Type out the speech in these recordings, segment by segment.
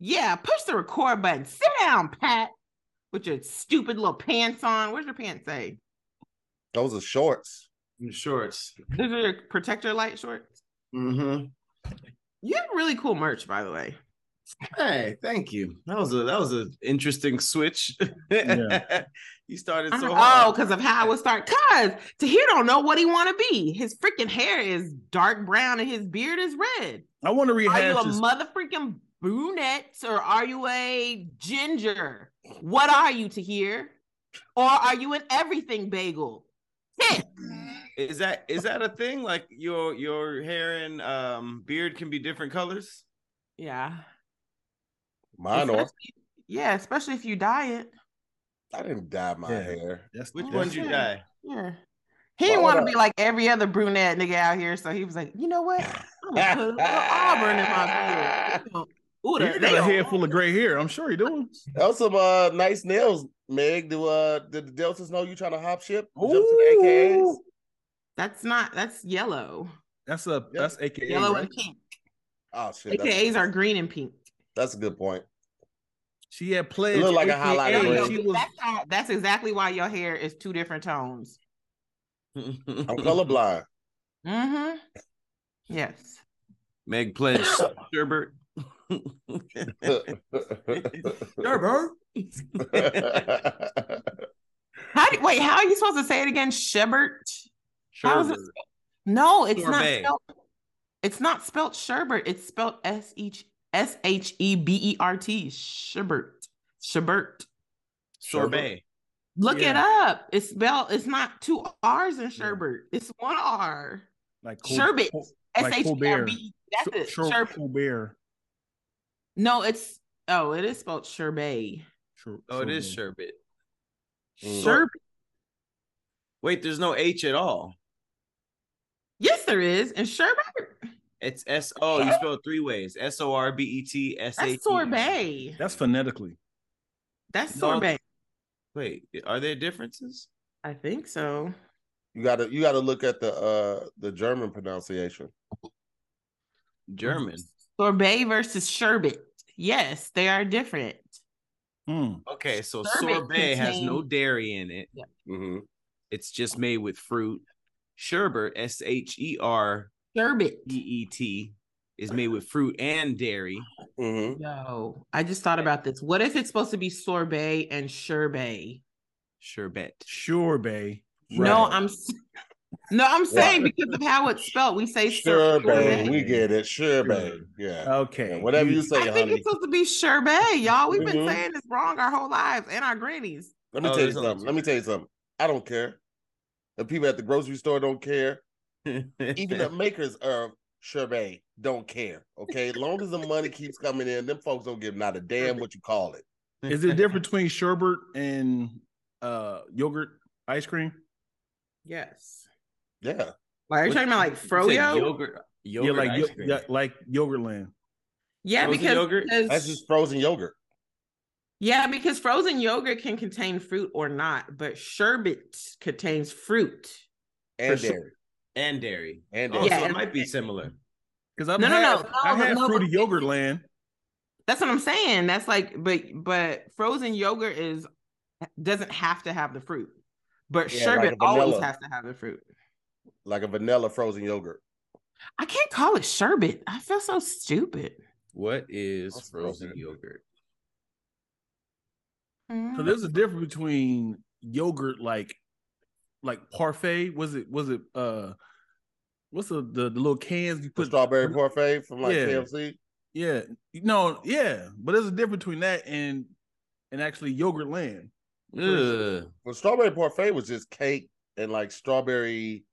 Yeah, push the record button. Sit down, Pat, with your stupid little pants on. Where's your pants say? Those are shorts. Shorts. Those are your protector light shorts. Mm-hmm. You have really cool merch, by the way. Hey, thank you. That was a that was an interesting switch. Yeah. you started so oh, because of how I would start. Cause Tahir don't know what he want to be. His freaking hair is dark brown and his beard is red. I want to rehash. Are you rehash a this. mother freaking brunette or are you a ginger? What are you, Tahir? Or are you an everything bagel? Pick. Is that is that a thing? Like your your hair and um beard can be different colors? Yeah. Mine are. Especially- Yeah, especially if you dye it. I didn't dye my Yeah. hair. That's, Which that's- one'd you dye? Yeah. He didn't want to be like every other brunette nigga out here, so he was like, you know what? I'm gonna put a little auburn in my beard. Ooh, You they- got a all- head full of gray hair. I'm sure you do. That was some uh nice nails, Meg. Do uh did the Deltas know you trying to hop ship? Jump to the AKAs? Ooh. That's not. That's yellow. That's a that's AKA. Yellow right? and pink. Oh shit. That's, AKAs are green and pink. that's a good point. She had pledged. looked like a AKA, highlighter No, no. She was that's, how- that's exactly why your hair is two different tones. I'm colorblind. Mm-hmm. Yes. Meg pledged Sherbert. Sherbert. How do, wait? How are you supposed to say it again? Shebert. How is it Sherbert. No, it's not spelled. It's not spelled sherbert. It's spelled S H S H E B E R T. Sherbert. Sherbert. Sorbet. Look it up. It's spelled. It's not two R's in sherbert. It's one R. like Col- Sherbet. Col- S like H E R Colbert. B. E. That's Sh- it. Sher- Sherbet. Colbert. No, it's oh, it is spelled sherbet. Sher- Oh, it is Sherbet. sherbet. Mm. Sherbet. Wait, there's no H at all. Yes, there is. And sherbet. It's S O. You spell it three ways. S O R B E T S A T. That's sorbet. That's phonetically. That's No. sorbet. Wait, are there differences? I think so. You gotta you gotta look at the uh the German pronunciation. German. Sorbet versus sherbet. Yes, they are different. Hmm. Okay, so Sorbet sorbet has no dairy in it. hmm It's just made with fruit. Sherbet, S H E R Sherbet. B E T, is made with fruit and dairy. hmm No, I just thought about this. What if it's supposed to be sorbet and sherbet? Sherbet. Sure, Bay. No, I'm s- no, I'm saying because of how it's spelled. We say Sure, babe. We get it. Sure, babe. Yeah. Okay. Yeah, Whatever you say, I think it's supposed to be sherbet, y'all. We've been Mhm. saying this wrong our whole lives and our grannies. Let me Oh, tell you something. Let me tell you something. I don't care. The people at the grocery store don't care. Even the makers of sherbet don't care. Okay, as long as the money keeps coming in, them folks don't give not a damn what you call it. Is there a difference between sherbet and uh yogurt ice cream? Yes. Yeah, Like, are you What- talking about like You said froyo? Yogurt. Yogurt yeah, like ice yo- cream. yeah, like Yogurtland. Yeah, Frozen because, yogurt? because- that's just frozen yogurt. yeah, because frozen yogurt can contain fruit or not, but sherbet contains fruit. And For sure. dairy. and dairy. And Oh. Yeah, so it and- might be similar. Because I've No, no, had, no, no, I've had no, fruity but- yogurt land. That's what I'm saying. That's like, but but frozen yogurt is doesn't have to have the fruit, but Yeah, sherbet like always has to have the fruit. Like a vanilla frozen yogurt. I can't call it sherbet. I feel so stupid. What is frozen frozen. yogurt? So there's a difference between yogurt like like parfait. Was it was it uh what's the the, the little cans you The put strawberry parfait from like Yeah. KFC. Yeah. No, yeah. But there's a difference between that and and actually Yogurtland. Yeah. Well, strawberry parfait was just cake and like strawberry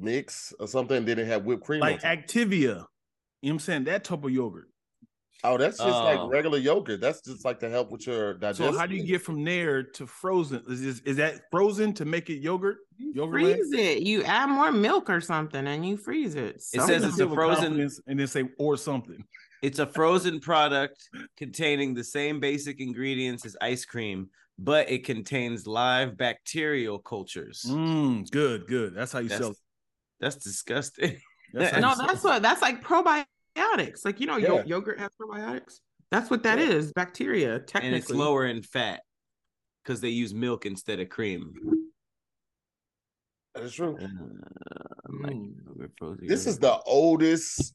mix or something. Then it had whipped cream. Like. Activia. You know what I'm saying? That type of yogurt. oh, that's just Oh. like regular yogurt. That's just like to help with your digestion. So how do you get from there to frozen? Is is, is that frozen to make it yogurt? Yogurtland? freeze it. You add more milk or something, and you freeze it. It says it's a frozen- And then say or something. It's a frozen product containing the same basic ingredients as ice cream, but it contains live bacterial cultures. Mm, good, good. That's how you That's, sell. it. That's disgusting. That's no, you that's what that's like probiotics probiotics. Like you know, yo- Yeah. yogurt has probiotics. That's what that is. Yeah. Bacteria, and it's lower in fat because they use milk instead of cream. That is true. Uh, like, Mm. This is the oldest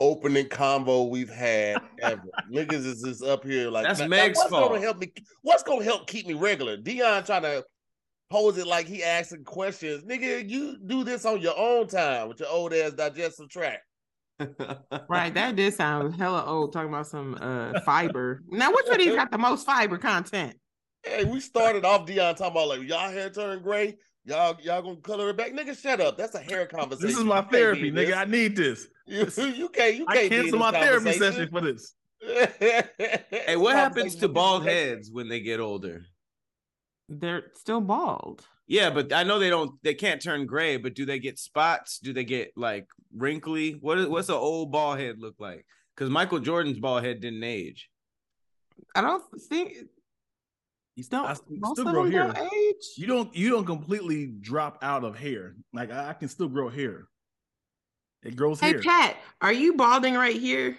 opening convo we've had ever. Niggas is just up here like That's "Now- now Meg's what's fault." gonna help me? What's gonna help keep me regular? Dion trying to pose it like he asking questions. Nigga, you do this on your own time with your old ass digestive tract. Right, that did sound hella old. Talking about some uh fiber. Now, which one of these got the most fiber content? Hey, we started off Dion talking about like y'all hair turn gray. Y'all y'all gonna color it back. Nigga, shut up. That's a hair conversation. This is my therapy, nigga. I need this. You, you can't you I can't be in cancel my therapy session for this. hey, what happens to bald heads when they get older? They're still bald. Yeah, but I know they don't. They can't turn gray. But do they get spots? Do they get like wrinkly? What is what's an old bald head look like? Because Michael Jordan's bald head didn't age. I don't think You don't. I still still grow hair. age. You don't you don't completely drop out of hair. Like I, I can still grow hair. It grows Hey hair. Pat, are you balding right here?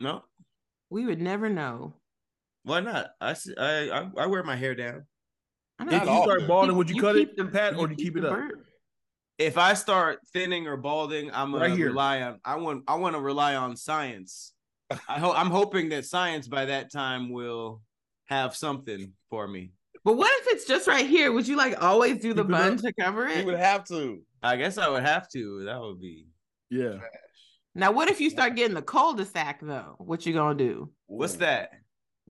No, We would never know. why not? I I I wear my hair down. I If you often. start balding, would you, cut it, the- Pat, or do you keep it up? bird. If I start thinning or balding, I'm gonna Right here. rely on. I want. I want to rely on science. I hope. I'm hoping that science by that time will have something for me. But what if it's just right here? Would you like always do the bun to cover it? You would have to. I guess I would have to. That would be. Yeah. Now, what if you start getting the cul-de-sac though? What you gonna do? What's Ooh.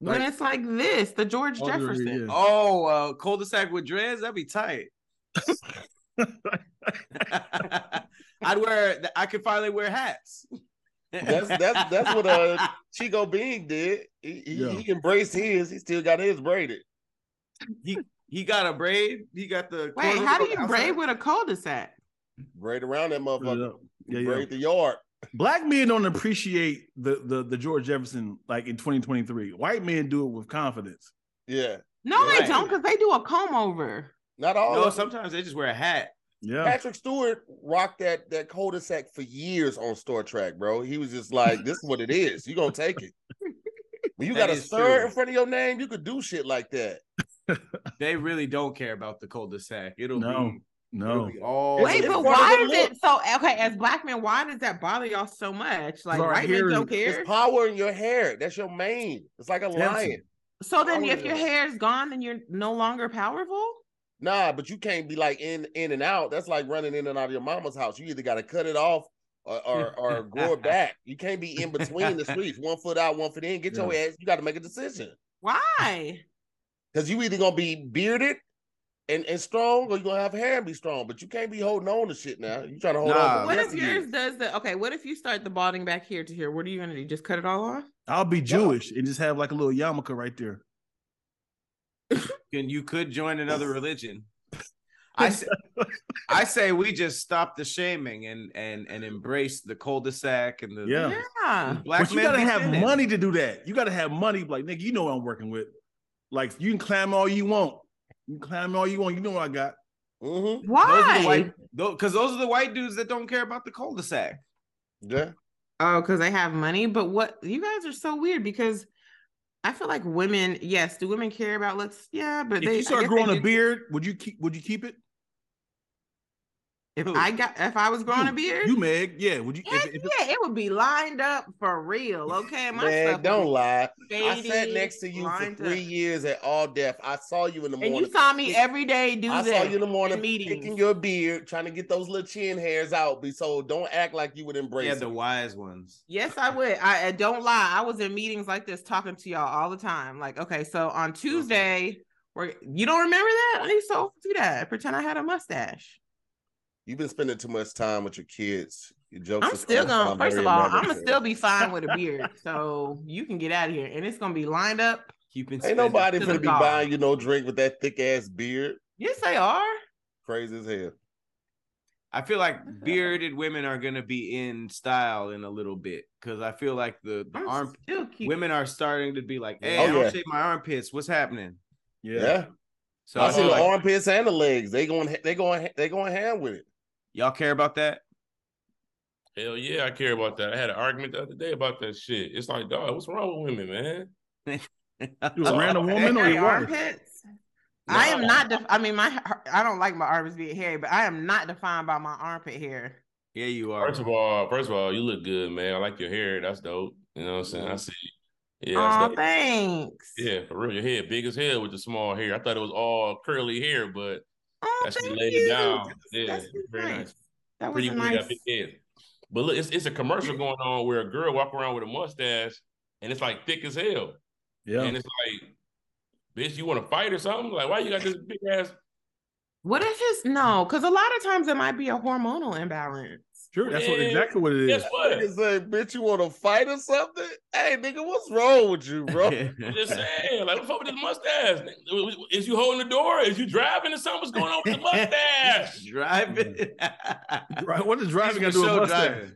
That? when it's like this, the George Oh, Jefferson. yeah. Oh, uh, cul-de-sac with dreads. That'd be tight. I'd wear. I could finally wear hats. That's that's that's what uh Chico Bean did. He, he, Yeah. he embraced his. He still got his braided. he he got a braid. He got the. Wait, how do you the braid with a cul-de-sac? Braid around that motherfucker. up. Yeah, yeah. Braid the yard. Black men don't appreciate the, the the George Jefferson like in 2023. White men do it with confidence. Yeah. No, Right. they don't, because they do a comb over. Not all. No, sometimes they just wear a hat. Yeah. Patrick Stewart rocked that that cul-de-sac for years on Star Trek, bro. He was just like, "This is what it is. You gonna take it." When you That got a is stir true. in front of your name, you could do shit like that. They really don't care about the cul-de-sac. It'll No. be. No. It'll all. Wait, but why is look. it so? Okay, as black men, why does that bother y'all so much? Like our white men don't care. It's power in your hair. That's your mane. It's like a Handsome. lion. So then, power if your hair is gone, then you're no longer powerful. Nah, but you can't be like in in and out. That's like running in and out of your mama's house. You either got to cut it off or, or or grow it back. You can't be in between the streets, one foot out, one foot in. Get your ass. You got to make a decision Why? because you either gonna be bearded and, and strong, or you're gonna have hair and be strong. But you can't be holding on to shit now. You trying to hold Nah. on. What if yours you. does the? Okay, what if you start the balding back here to here? What are you gonna do? Just cut it all off? I'll be Jewish and just have like a little yarmulke right there. And you could join another religion. I say, I say we just stop the shaming and and and embrace the cul-de-sac and the Yeah. Yeah. black but you gotta have thinning. money to do that. You gotta have money. Like nigga, you know what I'm working with. Like you can climb all you want. You can climb all you want. You know what I got. Mhm. Those are the Why? because those are the white dudes that don't care about the cul-de-sac. Yeah. Oh, because they have money. But what you guys are so weird because I feel like women, yes, do women care about looks? Yeah, but If they you I start growing a beard, would you keep would you keep it? If Who? I got if I was growing a You- beard, You Meg, yeah. Would you heck if, if it- yeah, it would be lined up for real. Okay, my Man, stuff don't be lie. I sat next to you for three up. years at All Def. I saw you in the morning. and morning. you saw me every day do I that. saw you in the morning in meetings. picking your beard, trying to get those little chin hairs out. Be so don't act like you would embrace Yeah, it. the wise ones. Yes, I would. I, I don't lie. I was in meetings like this talking to y'all all the time. Like, okay, so on Tuesday, where you don't remember that? I used to do that. Pretend I had a mustache. You've been spending too much time with your kids. Your jokes. I'm are still starting gonna. First of all, I'm gonna still be fine with a beard. So you can get out of here, and it's gonna be lined up. Keeping Ain't nobody gonna be dog. buying you no drink with that thick ass beard. Yes, they are. Crazy as hell. I feel like bearded women are gonna be in style in a little bit because I feel like the, the arm keep. women are starting to be like, "Hey, Oh, I don't yeah. shave my armpits. What's happening?" yeah. Yeah. So I I see the like armpits and the legs. They going they going they going hand with it. Y'all care about that. Hell yeah, I care about that. I had an argument the other day about that shit. It's like, dog, what's wrong with women, man? You a random woman or your wife? armpits? I am No. not. Def- I mean, my I don't like my armpits being hairy, but I am not defined by my armpit hair. Yeah, you are. First of all, first of all, you look good, man. I like your hair. That's dope. You know what I'm saying? I mm-hmm. see. Yeah, oh, thanks. yeah, for real. Your head big as hell with the small hair. I thought it was all curly hair, but Oh, that's thank laid you. it down. That's- Yeah, that's it's very nice. nice. That was Pretty a nice. got big head. But look, it's it's a commercial going on where a girl walk around with a mustache and it's like thick as hell. Yeah. And it's like, bitch, you want to fight or something? Like, why you got this big ass? What if it's no? Because a lot of times it might be a hormonal imbalance. Sure, that's what exactly what it is. Guess what? Nigga say, bitch, you want to fight or something? Hey, nigga, what's wrong with you, bro? I'm just saying, like, what's up with this mustache? Is you holding the door? Is you driving or something? What's going on with the mustache? Driving. Right, what does driving got to do for with sure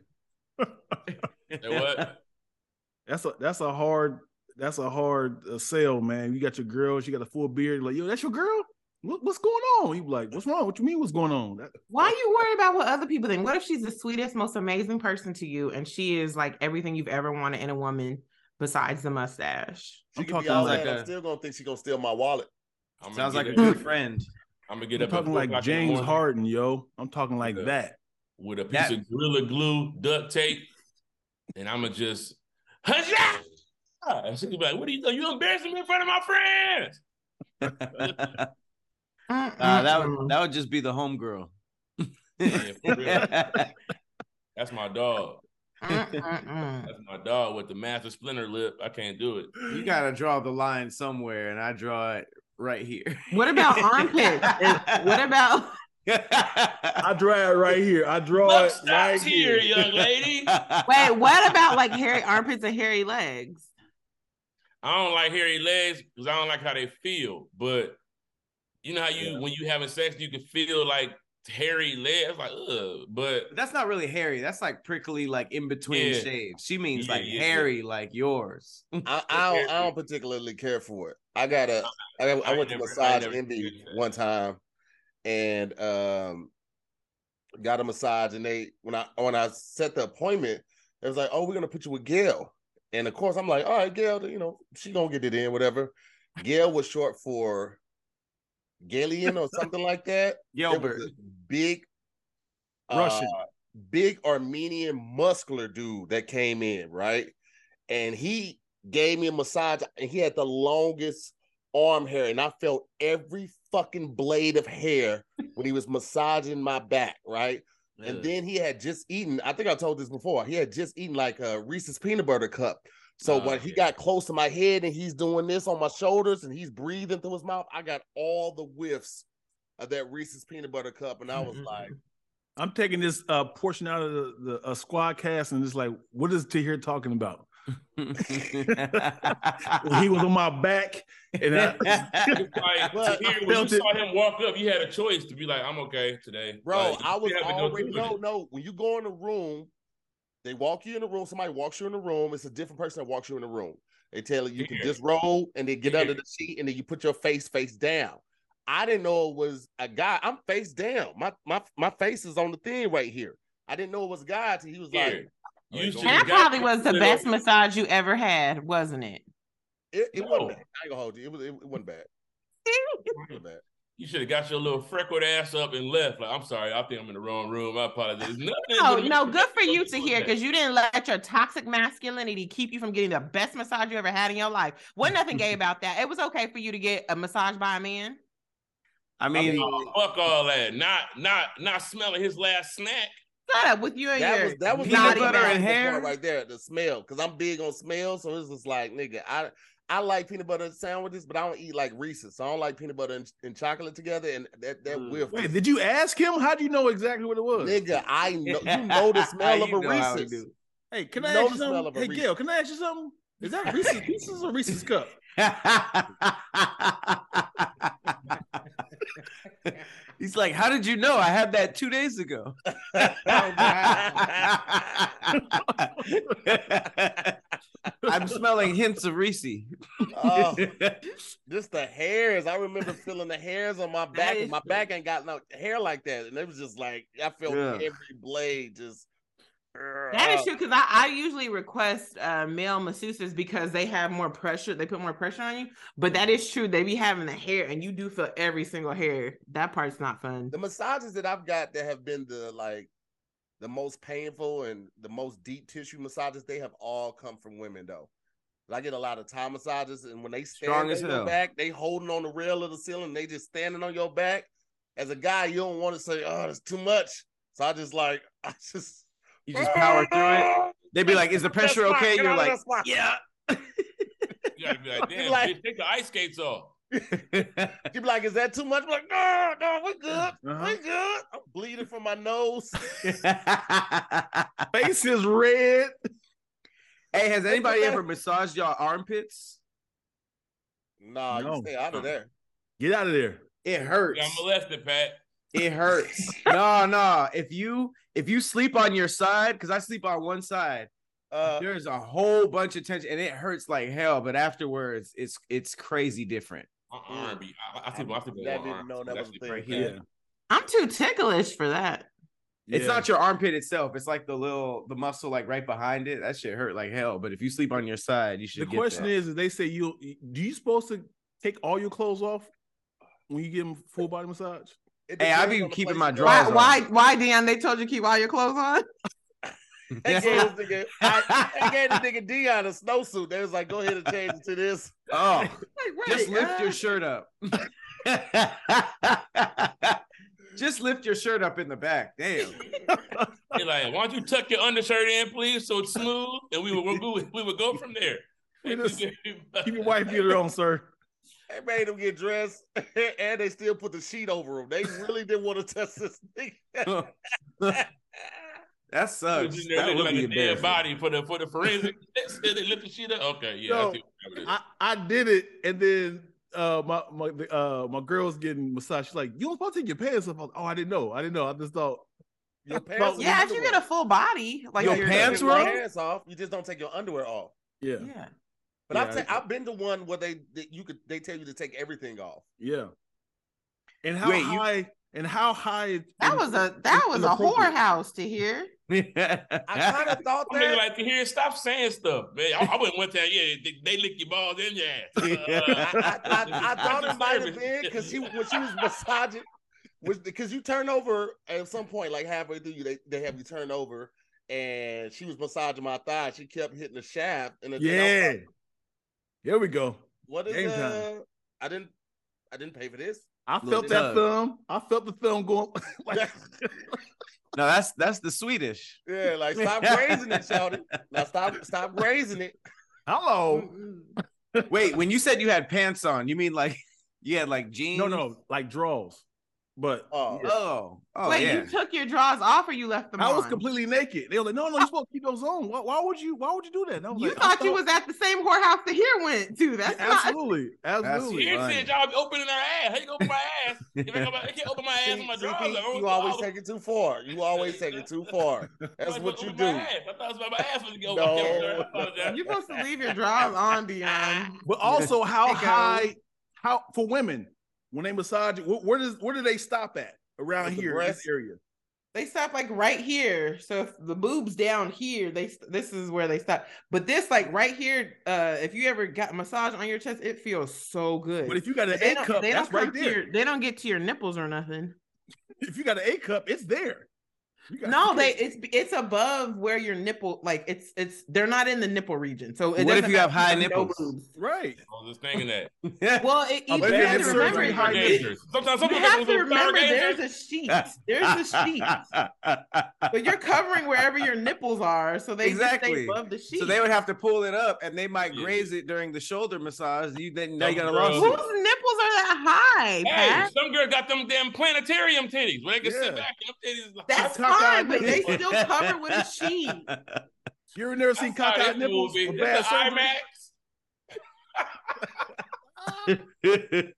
mustache? Say what? That's a that's a hard that's a hard uh, sell, man. You got your girl, she got a full beard. Like, yo, that's your girl. What, what's going on? You be like, what's wrong? What you mean? What's going on? That, Why you worry about what other people think? What if she's the sweetest, most amazing person to you, and she is like everything you've ever wanted in a woman besides the mustache? She I'm talking all like that. a- I'm still gonna think she gonna steal my wallet. I'm Sounds like a good friend. I'm gonna get I'm up talking like o'clock in the James Harden, yo. I'm talking like Yeah. that. with a piece That- of gorilla glue, duct tape, and I'm gonna just, Huzzah! And she could be like, "What are you doing? You embarrassing me in front of my friends." Uh, that would that would just be the homegirl. Yeah. That's my dog. That's my dog with the massive splinter lip. I can't do it. you gotta draw the line somewhere, and I draw it right here. What about armpits? What about I draw it right here. I draw Look, it right here, here. young lady. wait? What about like hairy armpits and hairy legs? I don't like hairy legs because I don't like how they feel. But you know how you when you having sex, you can feel like hairy legs. Like, ugh. But That's not really hairy. That's like prickly, like in between Yeah. shaves. She means Yeah, like yeah, hairy, like yours. I, I don't I don't particularly care for it. I got a I, I I went to never- I massage never Envy experienced that. one time and um got a massage and they when I when I set the appointment, it was like, oh, we're gonna put you with Gail. And of course I'm like, all right, Gail, you know, she gonna get it in, whatever. Gail was short for Galian or something like that. Gilbert. big Russian. uh, big Armenian muscular dude that came in, right? And he gave me a massage and he had the longest arm hair and I felt every fucking blade of hair when he was massaging my back, right? And then he had just eaten, I think I told this before, he had just eaten like a Reese's peanut butter cup. So Oh, when he yeah. got close to my head and he's doing this on my shoulders and he's breathing through his mouth, I got all the whiffs of that Reese's peanut butter cup. And I was Mm-mm. like, I'm taking this uh, portion out of the, the uh, squad cast and it's like, what is Tahir talking about? He was on my back and I, like But to I hear when you it. saw him walk up, you had a choice to be like, "I'm okay today." Bro, Like, I was you have to go already no, no. When you go in a room, they walk you in the room. Somebody walks you in the room. It's a different person that walks you in the room. They tell you you can just roll and then get Yeah. under the seat and then you put your face face down. I didn't know it was a guy. I'm face down. My my my face is on the thing right here. I didn't know it was a guy till he was Yeah. like, oh, You And that probably was the best massage you ever had, wasn't it? it, it No. wasn't bad. I ain't gonna hold you. It was it, it wasn't bad. It wasn't bad. You should have got your little freckled ass up and left. Like, I'm sorry, I think I'm in the wrong room. I apologize. Nothing oh, No, no, good for you Tahir because you didn't let your toxic masculinity keep you from getting the best massage you ever had in your life. Wasn't nothing gay about that. It was okay for you to get a massage by a man. I I mean, mean, Oh, fuck all that. Not, not, not smelling his last snack. Shut up with you and That your was that was peanut the butter and hair? part right there. The smell, because I'm big on smell. So it's just like, nigga, I I like peanut butter sandwiches, but I don't eat like Reese's. So I don't like peanut butter and, and chocolate together. And that that Mm. whiff, wait, did you ask him? How do you know exactly what it was? nigga, I know you know the smell of a know how we Reese's. Hey, can You I ask you something? Hey, Reese's. Gail, can I ask you something? Is that Reese's Pieces or Reese's cup? He's like, "How did you know? I had that two days ago." Oh, I'm smelling hints of Reese. Oh, just the hairs. I remember feeling the hairs on my back, my back ain't got no hair like that. And it was just like I felt Yeah. every blade just That is true because I, I usually request uh, male masseuses because they have more pressure. They put more pressure on you. But that is true. They be having the hair, and you do feel every single hair. That part's not fun. The massages that I've got that have been the like the most painful and the most deep tissue massages, they have all come from women though. I get a lot of Thai massages, and when they stand Strong on as your back, they holding on the rail of the ceiling, they just standing on your back. As a guy, you don't want to say, "Oh, it's too much." So I just like, I just You just power through it. They'd be like, "Is the pressure That's okay?" get You're out like, "Yeah." You gotta be like, damn, Like- bitch, take the ice skates off. She be like, "Is that too much?" I'm like, no, no, we're good, Uh-huh. we good. I'm bleeding from my nose. Face is red. hey, has anybody ever massaged y'all armpits? Nah, No. you stay out of there. Get out of there. It hurts. You hurts. got molested, Pat. It hurts. no, no. If you if you sleep on your side, because I sleep on one side, Uh, there's a whole bunch of tension, and it hurts like hell. But afterwards, it's it's crazy different. My arm. I, I sleep. I sleep on Never one even arm. known that That's was a the thing. right Yeah. here. I'm too ticklish for that. It's Yeah. not your armpit itself. It's like the little the muscle like right behind it. That shit hurt like hell. But if you sleep on your side, you should. The get question that. is, is they say you do you supposed to take all your clothes off when you give them full body massage? It Hey, I be keeping my you go. Why, Drawers why, why, Dion? They told you keep all your clothes on. They gave this nigga, I, I gave the nigga Dion a snowsuit. They was like, "Go ahead and change it to this." oh, Like, just lift uh, your shirt up. just lift your shirt up in the back. Damn. They like, why don't you tuck your undershirt in, please, so it's smooth, and we would we would, we would go from there. Just- Keep your wife beater on, sir. They made him get dressed, and they still put the sheet over him. They really didn't want to test this nigga. That sucks. Just there That looking would like be a dead body for the for the forensic. they they lift the sheet up. Okay, yeah. I No, see what it is. I, I did it, and then uh, my my uh, my girl's getting massaged. She's like, "You don't supposed to take your pants off." I oh, I didn't know. I didn't know. I just thought. Your pants Yeah, if you get a full body, like Your you're- pants your off? pants off. You just don't take your underwear off. Yeah, Yeah. But I've ta- I've been to one where they that you could they tell you to take everything off. yeah. And how Wait, you- high? And how high? That in- was a that in- was a whorehouse Tahir. I kind of thought that. I'm thinking that. like, here, stop saying stuff, man. I, I went one time, yeah, they, they lick your balls in your ass. I, I, I, I thought it might have been because she when she was massaging, was because you turn over at some point, like halfway through you, they, they have you turn over, and she was massaging my thigh. She kept hitting the shaft, and then was Yeah. like, Here we go. what is Game uh? time. I didn't, I didn't pay for this. I felt that thumb. I felt the thumb going. like, no, that's that's the Swedish. yeah, like stop raising it, shouting. Now stop, stop raising it. hello. Wait, when you said you had pants on, you mean like you had like jeans? No, no, like draws. But Oh, Oh, oh Wait, yeah. you took your drawers off or you left them I was completely naked. They were like, "No, no, you're supposed to keep those on. Why, why would you? Why would you do that?" And You like, I thought you was at the same whorehouse that here went to. That's Yeah, not absolutely, absolutely. Here Fine. said y'all be opening their ass. How you open my ass? If I, I can't open my ass on my See, drawers. Pete, I you always I take it too far. You always take it too far. That's what you do. I thought it was about my ass was to. No. You're supposed to leave your drawers on, Dion. But also, how high? How for women when they massage? Where, where does where do they stop at around here in this area? They stop like right here. So if the boobs down here, they this is where they stop. But this like right here, uh, if you ever got massage on your chest, it feels so good. But if you got an A cup, that's right there. your, they don't get to your nipples or nothing. If you got an A cup, it's there. You got- No, they it's it's above where your nipple like it's it's they're not in the nipple region. So it What if you have high nipples? boobs. right. I was just thinking that. Well, it, A you have to remember high you, nipples. Sometimes, you sometimes have to remember there's a sheet. There's a sheet. But you're covering wherever your nipples are, so they Exactly. stay above the sheet. so they would have to pull it up, and they might Yeah. graze it during the shoulder massage. You then now you got a Some girls- lawsuit. Whose nipples are that high, Hey, Pat? some girl got them damn planetarium titties where they can Yeah. sit back and them titties. That's Cockeyed but they still cover with a sheet. You ever never seen I saw cockeyed nipples movie. with bad the? IMAX.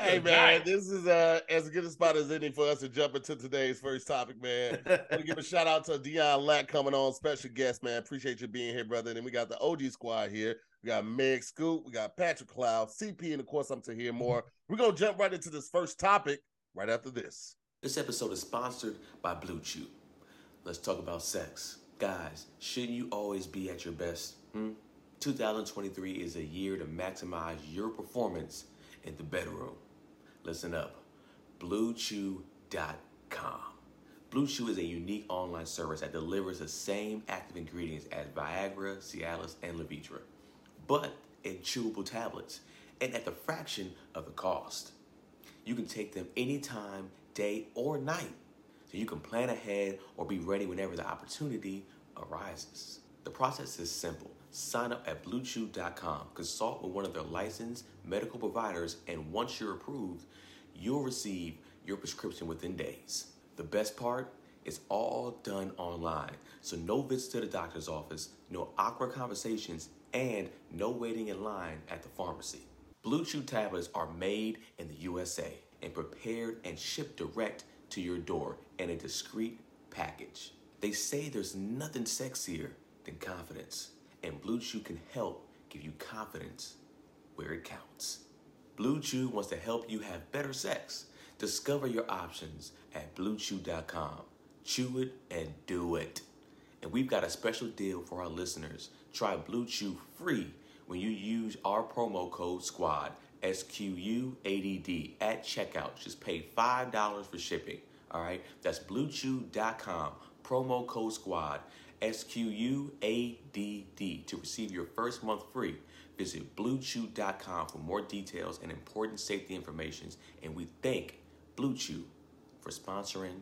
Hey man, this is uh as good a spot as any for us to jump into today's first topic, man. I want to give a shout out to Dion Lack coming on, special guest, man. Appreciate you being here, brother. And then we got the OG squad here. We got Meg Scoop, we got Patrick Cloud, CP, and of course I'm Tahir Moore. We're gonna jump right into this first topic right after this. This episode is sponsored by Blue Chew. let's talk about sex. Guys, shouldn't you always be at your best? Hmm? 2023 is a year to maximize your performance in the bedroom. Listen up BlueChew.com. Blue Chew is a unique online service that delivers the same active ingredients as Viagra, Cialis, and Levitra, but in chewable tablets and at the fraction of the cost. You can take them anytime, day or night, so you can plan ahead or be ready whenever the opportunity arises. The process is simple. Sign up at bluechew.com, consult with one of their licensed medical providers, and once you're approved, you'll receive your prescription within days. The best part? It's all done online. So no visits to the doctor's office, no awkward conversations, and no waiting in line at the pharmacy. Blue Chew tablets are made in the USA and prepared and shipped direct to your door in a discreet package. They say there's nothing sexier than confidence, and Blue Chew can help give you confidence where it counts. Blue Chew wants to help you have better sex. Discover your options at bluechew.com. Chew it and do it. And we've got a special deal for our listeners. Try Blue Chew free when you use our promo code SQUAD, S Q U A D D, at checkout. Just pay $5 for shipping. All right? That's bluechew.com, promo code SQUAD, S Q U A D D, to receive your first month free. Visit bluechew.com for more details and important safety information. And we thank Blue Chew for sponsoring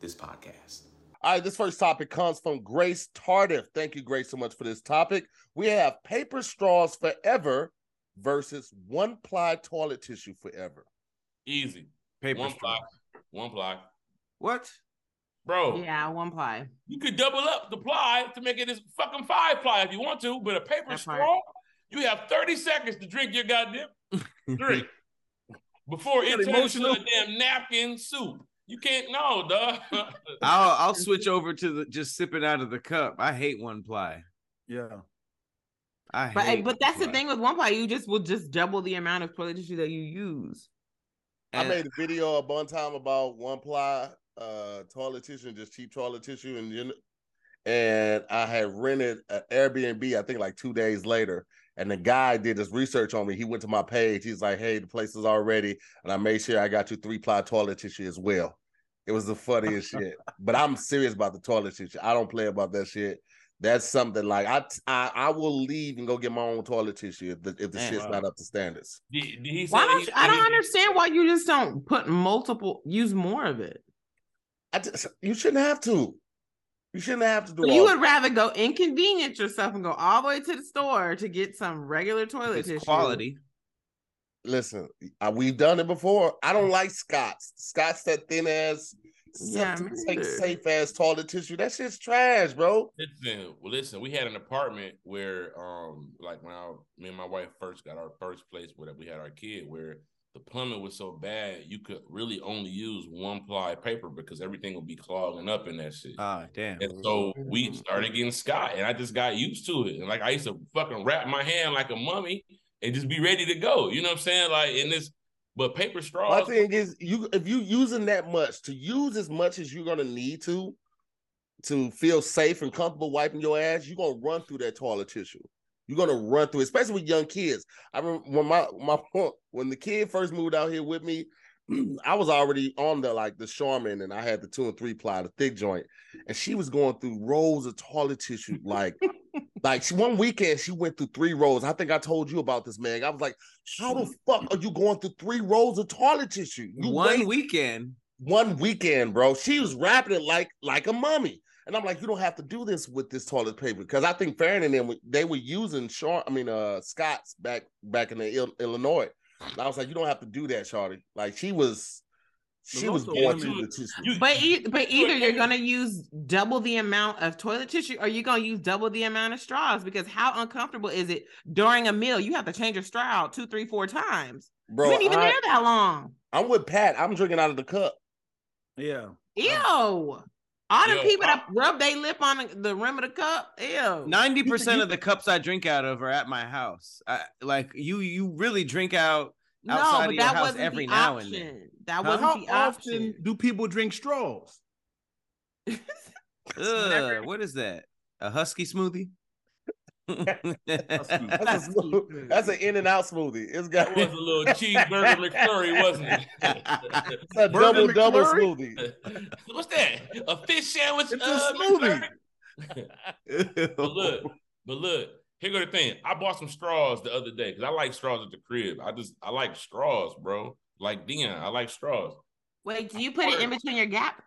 this podcast. All right, this first topic comes from Grace Tardif. Thank you, Grace, so much for this topic. We have paper straws forever versus one ply toilet tissue forever. Easy. Paper one straw. ply. One ply. What? Bro, Yeah, one ply. you could double up the ply to make it this fucking five ply if you want to, but a paper That part. straw, you have 30 seconds to drink your goddamn drink before it Got turns into a damn napkin soup. You can't no, dog. I'll I'll switch over to the just sipping out of the cup. I hate one ply. Yeah. I But hate but that's one the thing with one ply, you just will just double the amount of toilet tissue that you use. I made a video at one time about one ply uh toilet tissue and just cheap toilet tissue and you know, and I had rented an Airbnb I think like two days later and the guy did his research on me. He went to my page. He's like, "Hey, the place is already and I made sure I got you three ply toilet tissue as well. It was the funniest shit. But I'm serious about the toilet tissue. I don't play about that shit. That's something like I I, I will leave and go get my own toilet tissue if the if the Man, shit's wow. not up to standards. did, did he say Why don't he- I don't he- understand why you just don't put multiple use more of it. I just, you shouldn't have to. You shouldn't have to do You all would rather go inconvenience yourself and go all the way to the store to get some regular toilet it's tissue. quality. Listen, we've done it before. I don't like Scott's. Scott's that thin ass, Yeah, septic me tank safe ass toilet tissue. That shit's trash, bro. Listen, well, listen. We had an apartment where, um, like when I, me and my wife first got our first place, where we had our kid, where the plumbing was so bad, you could really only use one ply paper because everything would be clogging up in that shit. Ah, damn. And so we started getting Scott, and I just got used to it. And like I used to fucking wrap my hand like a mummy and just be ready to go. You know what I'm saying? Like in this, but paper straws. My thing is, you if you using that much to use as much as you're gonna need to to feel safe and comfortable wiping your ass, you're gonna run through that toilet tissue. You're gonna run through, it, especially with young kids. I remember when my my when the kid first moved out here with me, I was already on the like the Charmin, and I had the two and three ply, the thick joint, and she was going through rolls of toilet tissue, like like she, one weekend she went through three rolls. I think I told you about this, man. I was like, how the fuck are you going through three rolls of toilet tissue? You One wait weekend. one weekend, bro. She was wrapping it like like a mummy. And I'm like, you don't have to do this with this toilet paper because I think Farron and them they were using short. I mean uh Scott's back back in the Il- Illinois. And I was like, you don't have to do that, Charlie." Like she was she was also going women- through the tissue. You- But e- but either you're gonna use double the amount of toilet tissue or you're gonna use double the amount of straws because how uncomfortable is it during a meal? You have to change your straw out two, three, four times. Bro, you ain't even I, there that long. I'm with Pat. I'm drinking out of the cup. Yeah. Ew. All the Yo, people I- that rub their lip on the, the rim of the cup. Ew. Ninety percent of the cups I drink out of are at my house. I, like you, you really drink out. No, outside but of your that house wasn't every the now and option. then. That wasn't How the often option. do people drink straws? Ugh, what is that? A husky smoothie? That's a smooth, that's an in and out smoothie. It's got It was a little cheeseburger McFlurry, wasn't it? it's a Burger double double smoothie. What's that? A fish sandwich? It's a uh, smoothie. But look, but look, here go the thing. I bought some straws the other day because I like straws at the crib. I just I like straws, bro. Like Dion, I like straws. Wait, do you put it in between your gap?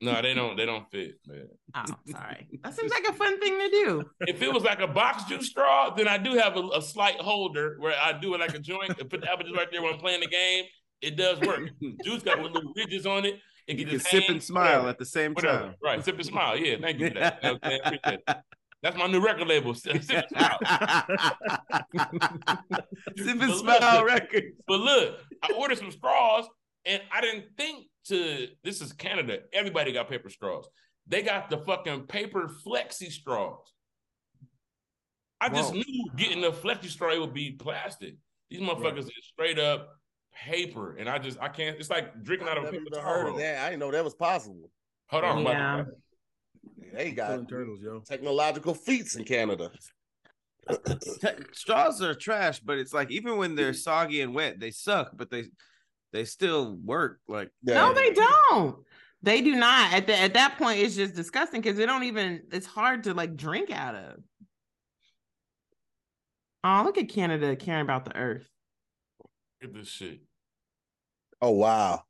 No, they don't. They don't fit, man. Oh, sorry. That seems like a fun thing to do. If it was like a box juice straw, then I do have a, a slight holder where I do it like a joint and put the apple juice right there when I'm playing the game. It does work. Juice got one little ridges on it. It You can can just sip hang, and smile whatever, at the same whatever. time. Right, sip and smile. Yeah, thank you for that. Okay, appreciate it. That's my new record label. Sip and smile. Sip and smile records. But look, I ordered some straws, and I didn't think to. This is Canada. Everybody got paper straws. They got the fucking paper flexi straws. I just Whoa. knew getting the flexi straw it would be plastic. These motherfuckers is straight up paper, and I just I can't. It's like drinking out I've of a never paper even heard of that. I didn't know that was possible. Hold on, Yeah. About to- They got turtles, yo. technological feats in Canada. Te- straws are trash, but it's like even when they're soggy and wet, they suck, but they they still work. Like No, they don't. They do not. At the, at that point, it's just disgusting because they don't even. It's hard to like drink out of. Oh, look at Canada caring about the earth. Look at this shit. Oh wow.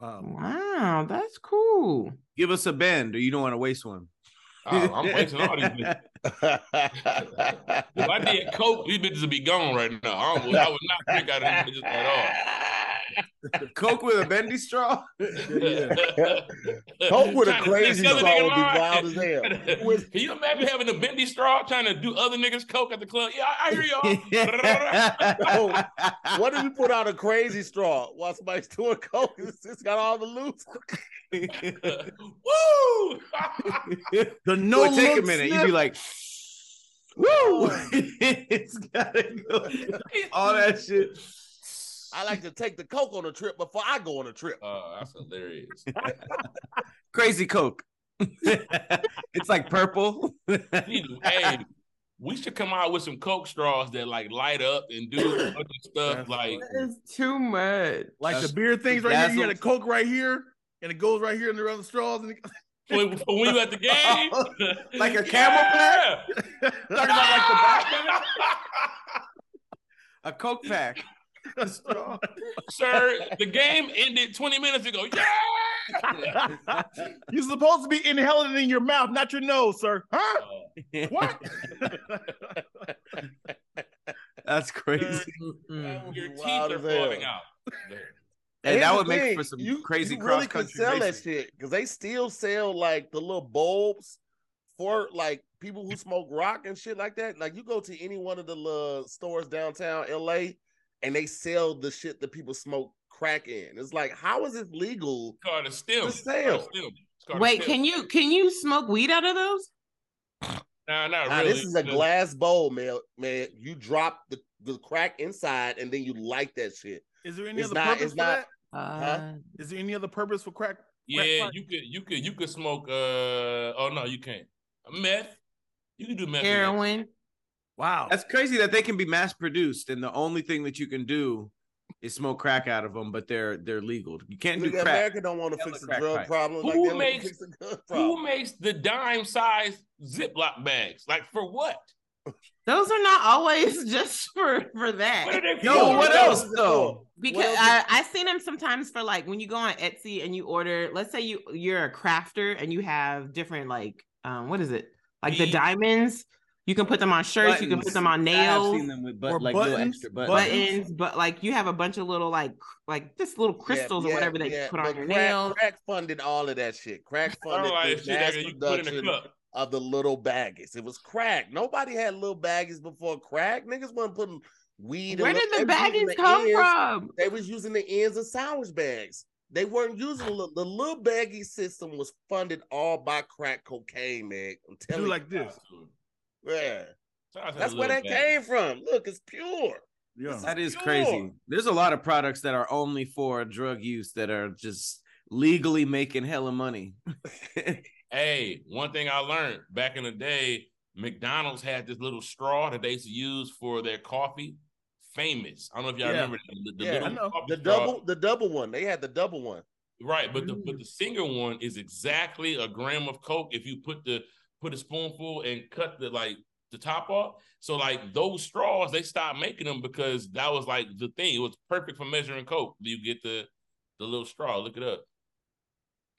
Wow. Wow, that's cool. give us a bend, or you don't want to waste one. Oh, I'm wasting all these bitches. If I did coke, these bitches would be gone right now. I, I would not drink out of these bitches at all. Coke with a bendy straw. Coke with a crazy straw other would be wild as line. hell. With- Can you imagine having a bendy straw trying to do other niggas coke at the club? Yeah, I, I hear y'all. Oh, what if you put out a crazy straw while somebody's doing coke? It's, it's got all the loops. Woo! The no, no take a minute. sniff. You'd be like, "Woo!" it's gotta go. All that shit. I like to take the coke on a trip before I go on a trip. Oh, that's hilarious. Crazy Coke. it's like purple. hey, we should come out with some coke straws that like light up and do a bunch of stuff That's like It's too much. Like the beer things right here. You got a. Coke right here, and it goes right here in the other straws. And it, when, for when you at the game. Oh, like a CamelBak? Talking about like the back a Coke pack. A straw. Sir, the game ended 20 minutes ago. Yeah. You're supposed to be inhaling it in your mouth, not your nose, sir. Huh? Oh. What? That's crazy. Mm-mm. Your teeth are falling out. And Here's that the would make thing, for some you, crazy you really could country sell that shit because they still sell like the little bulbs for like people who smoke rock and shit like that. Like you go to any one of the little stores downtown LA and they sell the shit that people smoke crack in. It's like, how is it legal? It's called a stem. The It's called a sale. stem. It's called a Wait, stem. can you can you smoke weed out of those? Nah, not Nah, really. this is a glass bowl, man. Man, you drop the, the crack inside and then you light that shit. Is there any It's other not- purpose it's for not- that? Uh, Is there any other purpose for crack? Yeah, pipe. you could, you could, you could smoke. Uh, oh no, you can't. Meth. You can do meth. heroin. Wow. That's crazy that they can be mass produced, and the only thing that you can do is smoke crack out of them, but they're they're legal. You can't do Look, crack. America don't want to fix the drug pipe. problem. Who like makes- fix the Who makes the dime size Ziploc bags? Like for what? Those are not always just for for What are that. they Yo, for? what else else is it though? Because Well, I I seen them sometimes for like when you go on Etsy and you order. Let's say you you're a crafter and you have different like um what is it like the diamonds. You can put them on shirts. You can put them on I have nails. seen them with but, Or like little buttons. extra buttons. buttons, but like you have a bunch of little like like just little crystals Yeah, or whatever they yeah, put but on your crack, nails. Crack funded all of that shit. Crack funded don't like the shit mass you put in a production cup. of the little baggies. It was crack. Nobody had little baggies before crack. Niggas wasn't putting weed. Where in did the they was using baggings come ends- from? They was using the ends of sandwich bags. They weren't using the, little- the little baggie system was funded all by crack cocaine, man. I'm Do telling like this. you. Yeah. Shout out to That's where that bag. came from. Look, it's pure. Yeah. That is Sure. crazy. There's a lot of products that are only for drug use that are just legally making hella money. Hey, one thing I learned back in the day, McDonald's had this little straw that they used to use for their coffee. Famous. I don't know if y'all Yeah. remember the, the Yeah, little I know. The straw. double, the double one. They had the double one. Right, but the but mm. the single one is exactly a gram of Coke if you put the put a spoonful and cut the like the top off. So like those straws, they stopped making them because that was like the thing. It was perfect for measuring Coke. You get the the little straw. Look it up.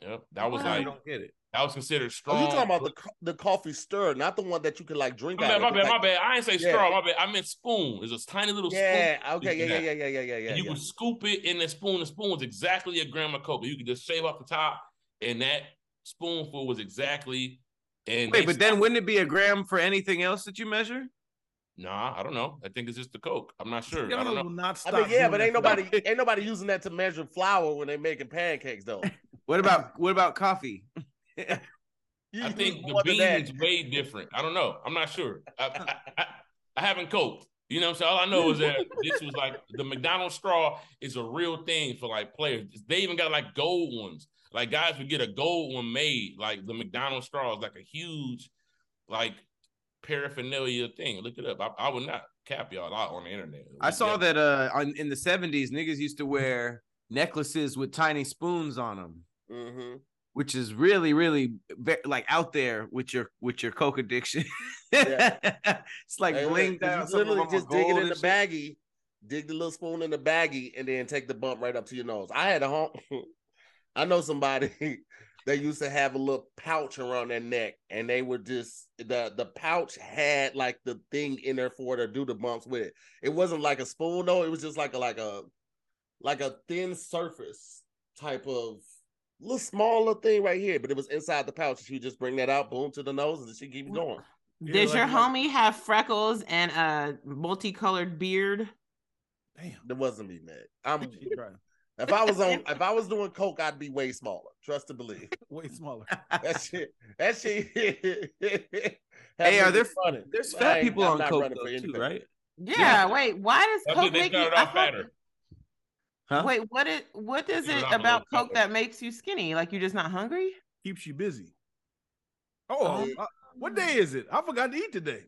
Yep, that was. I like don't get it. that was considered Oh, you talking about the the coffee stir, not the one that you can like drink My out bad, my bad, like- my bad. I didn't say Yeah. straw. My bad. I meant spoon. It's a tiny little spoon. Yeah. Okay. Yeah. Yeah. Yeah. Yeah. Yeah. Yeah. Yeah. And you yeah. would scoop it in the spoon. The spoon was exactly a gram of Coke. You could just shave off the top, and that spoonful was exactly. And Wait, they but then wouldn't it be a gram for anything else that you measure? Nah, I don't know. I think it's just the Coke. I'm not sure. I don't will know. not I stop. mean, yeah, but ain't nobody me. ain't nobody using that to measure flour when they're making pancakes though. What about what about coffee? I think the more than bean that. is way different. I don't know. I'm not sure. I, I, I, I haven't coped. You know what I'm saying? All I know is that this was like the McDonald's straw is a real thing for like players. They even got like gold ones. Like guys would get a gold one made. Like the McDonald's straw is like a huge, like paraphernalia thing. Look it up. I, I would not cap y'all out on the internet. I saw that uh on, in the 70s, niggas used to wear necklaces with tiny spoons on them, Mhm. which is really, really ve- like out there with your with your coke addiction. Yeah. it's like Hey, blinged look, 'cause out. You some of literally just dig it in the baggie, dig the little spoon in the baggie, and then take the bump right up to your nose. I had a home. I know somebody that used to have a little pouch around their neck, and they would just the the pouch had like the thing in there for her to do the bumps with it. It wasn't like a spoon though; it was just like a like a like a thin surface type of little small little thing right here, but it was inside the pouch. She would just bring that out, boom, to the nose, and she keep going. Yeah, Does like- your like- homie have freckles and a multicolored beard? Damn. That wasn't me, man. I'm She tried. If I was on, if I was doing coke, I'd be way smaller. Trust and believe. Way smaller. That shit. That shit. Hey, are there- funny? There's fat ain't- people I'm on coke though, too, right? Yeah. Wait. Why does That's Coke make you? started I off thought- fatter. Huh? Wait. What is? What is it about Coke fatter. that makes you skinny? Like you're just not hungry? Keeps you busy. Oh, Uh, uh, what day is it? I forgot to eat today.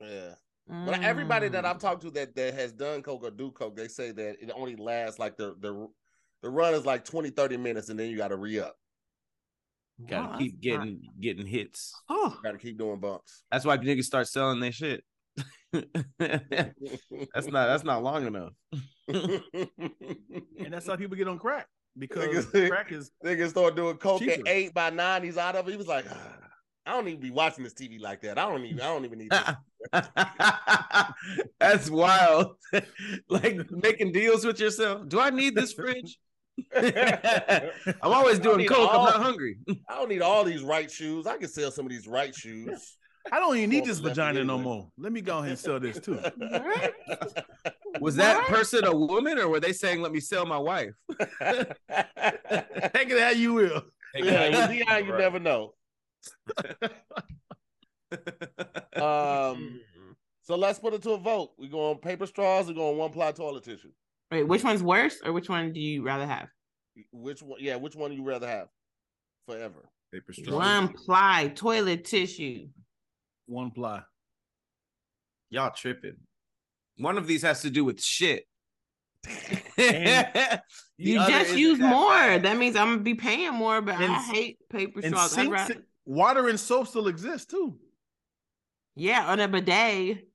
Yeah. But everybody that Mm. I've talked to that that has done coke or do coke, they say that it only lasts like the the the run is like 20, 30 minutes, and then you got to re up. Gotta Wow, keep that's getting getting hits. Oh. Got to keep doing bumps. That's why niggas start selling their shit. that's not that's not long enough. And that's how people get on crack because Niggas- crack is Nigga started doing coke at eight by nine. He's out of it. He was like, "Ah, I don't even be watching this TV like that. I don't even. I don't even need. This. That's wild. like making deals with yourself. Do I need this fridge? I'm always doing coke. all- I'm not hungry. I don't need all these right shoes. I can sell some of these right shoes. I don't even need this vagina no more. Let me go ahead and sell this too. Was that What? person a woman or were they saying, let me sell my wife? Take it how you will. Yeah, with Dion, you never know. Um, so let's put it to a vote. We going on paper straws. We going on one ply toilet tissue. Wait. Which one's worse, or which one do you rather have? Which one? Yeah, which one do you rather have? Forever. Paper straw. One ply toilet tissue. One ply. Y'all tripping. One of these has to do with shit. You just use that more. bad. That means I'm gonna be paying more, but And I s- hate paper And straws. I'd sinks, rather, water and soap still exist too. yeah, on a bidet.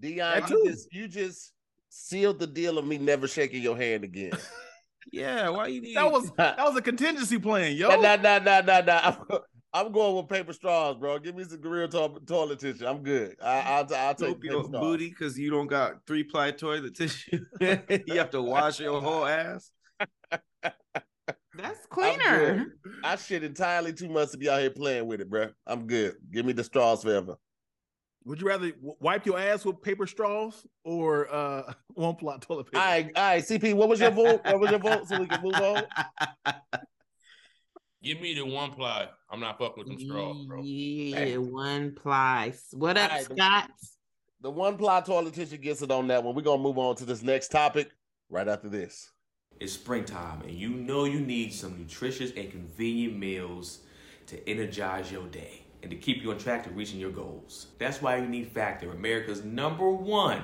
Dion, you just you just sealed the deal of me never shaking your hand again. Yeah, why you need That was that was a contingency plan, yo. Nah, nah, nah, nah, nah. I'm, I'm going with paper straws, bro. Give me some Gorilla to- toilet tissue. I'm good. I, I'll, I'll take Soap your straws. booty because you don't got three ply toilet tissue. you have to wash your whole ass. That's cleaner. I shit entirely too much to be out here playing with it, bro. I'm good. Give me the straws forever. Would you rather wipe your ass with paper straws or uh one ply toilet paper? All right, all right. CP, what was your vote? What was your vote? So we can move on. Give me the one ply. I'm not fucking with them straws, bro. Yeah, one ply. What up, Alright, the- Scott? The one ply toilet tissue gets it on that one. We're gonna move on to this next topic right after this. It's springtime, and you know you need some nutritious and convenient meals to energize your day and to keep you on track to reaching your goals. That's why you need Factor, America's number one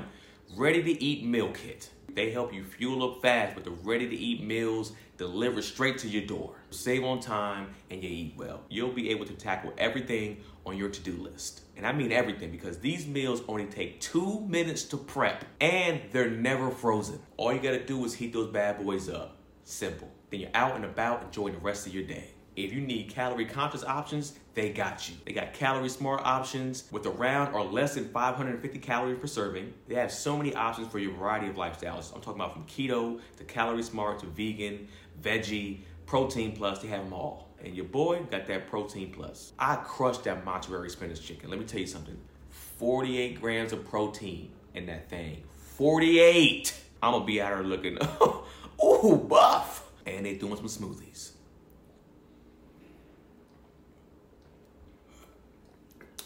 ready to eat meal kit. They help you fuel up fast with the ready to eat meals delivered straight to your door. Save on time and you eat well. You'll be able to tackle everything on your to do list. And I mean everything because these meals only take two minutes to prep and they're never frozen. All you gotta do is heat those bad boys up. Simple. Then you're out and about enjoying the rest of your day. If you need calorie conscious options, they got you. They got calorie smart options with around or less than 550 calories per serving. They have so many options for your variety of lifestyles. I'm talking about from keto to calorie smart to vegan, veggie, protein plus, they have them all. And your boy got that protein plus. I crushed that mozzarella spinach chicken. Let me tell you something 48 grams of protein in that thing. 48! I'm gonna be out here looking, ooh, buff. And they doing some smoothies.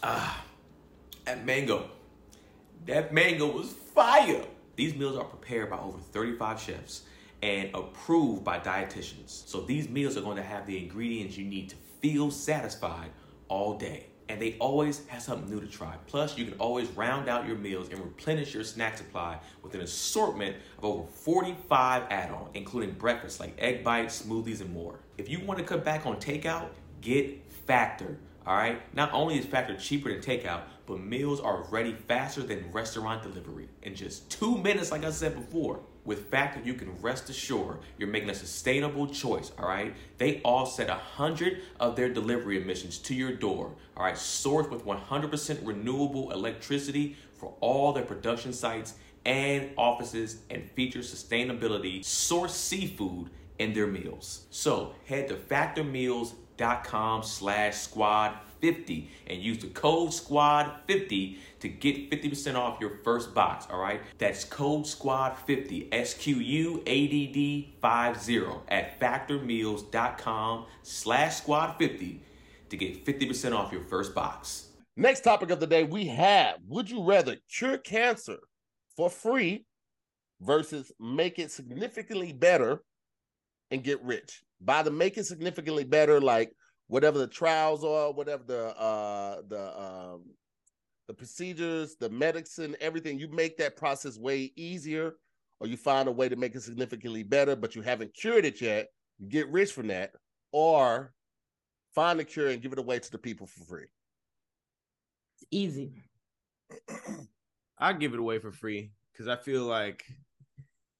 Ah, that mango. That mango was fire. These meals are prepared by over 35 chefs and approved by dietitians. So these meals are going to have the ingredients you need to feel satisfied all day. And they always have something new to try. Plus, you can always round out your meals and replenish your snack supply with an assortment of over 45 add-ons, including breakfast like egg bites, smoothies, and more. If you want to cut back on takeout, get Factor. All right. Not only is Factor cheaper than takeout, but meals are ready faster than restaurant delivery in just two minutes, like I said before. With Factor, you can rest assured you're making a sustainable choice, all right? They offset 100 of their delivery emissions to your door, all right? Sourced with 100% renewable electricity for all their production sites and offices and feature sustainability source seafood in their meals. So head to factormeals.com slash squad 50 and use the code squad 50 to get 50% off your first box all right that's code squad 50 s-q-u-a-d-d 50 at factormeals.com slash squad 50 to get 50% off your first box Next topic of the day we have Would you rather cure cancer for free versus make it significantly better and get rich? By the make it significantly better, like whatever the trials are, whatever the uh the um the procedures, the medicine, everything, you make that process way easier, or you find a way to make it significantly better, but you haven't cured it yet, you get rich from that, or find a cure and give it away to the people for free. It's easy. I give it away for free because I feel like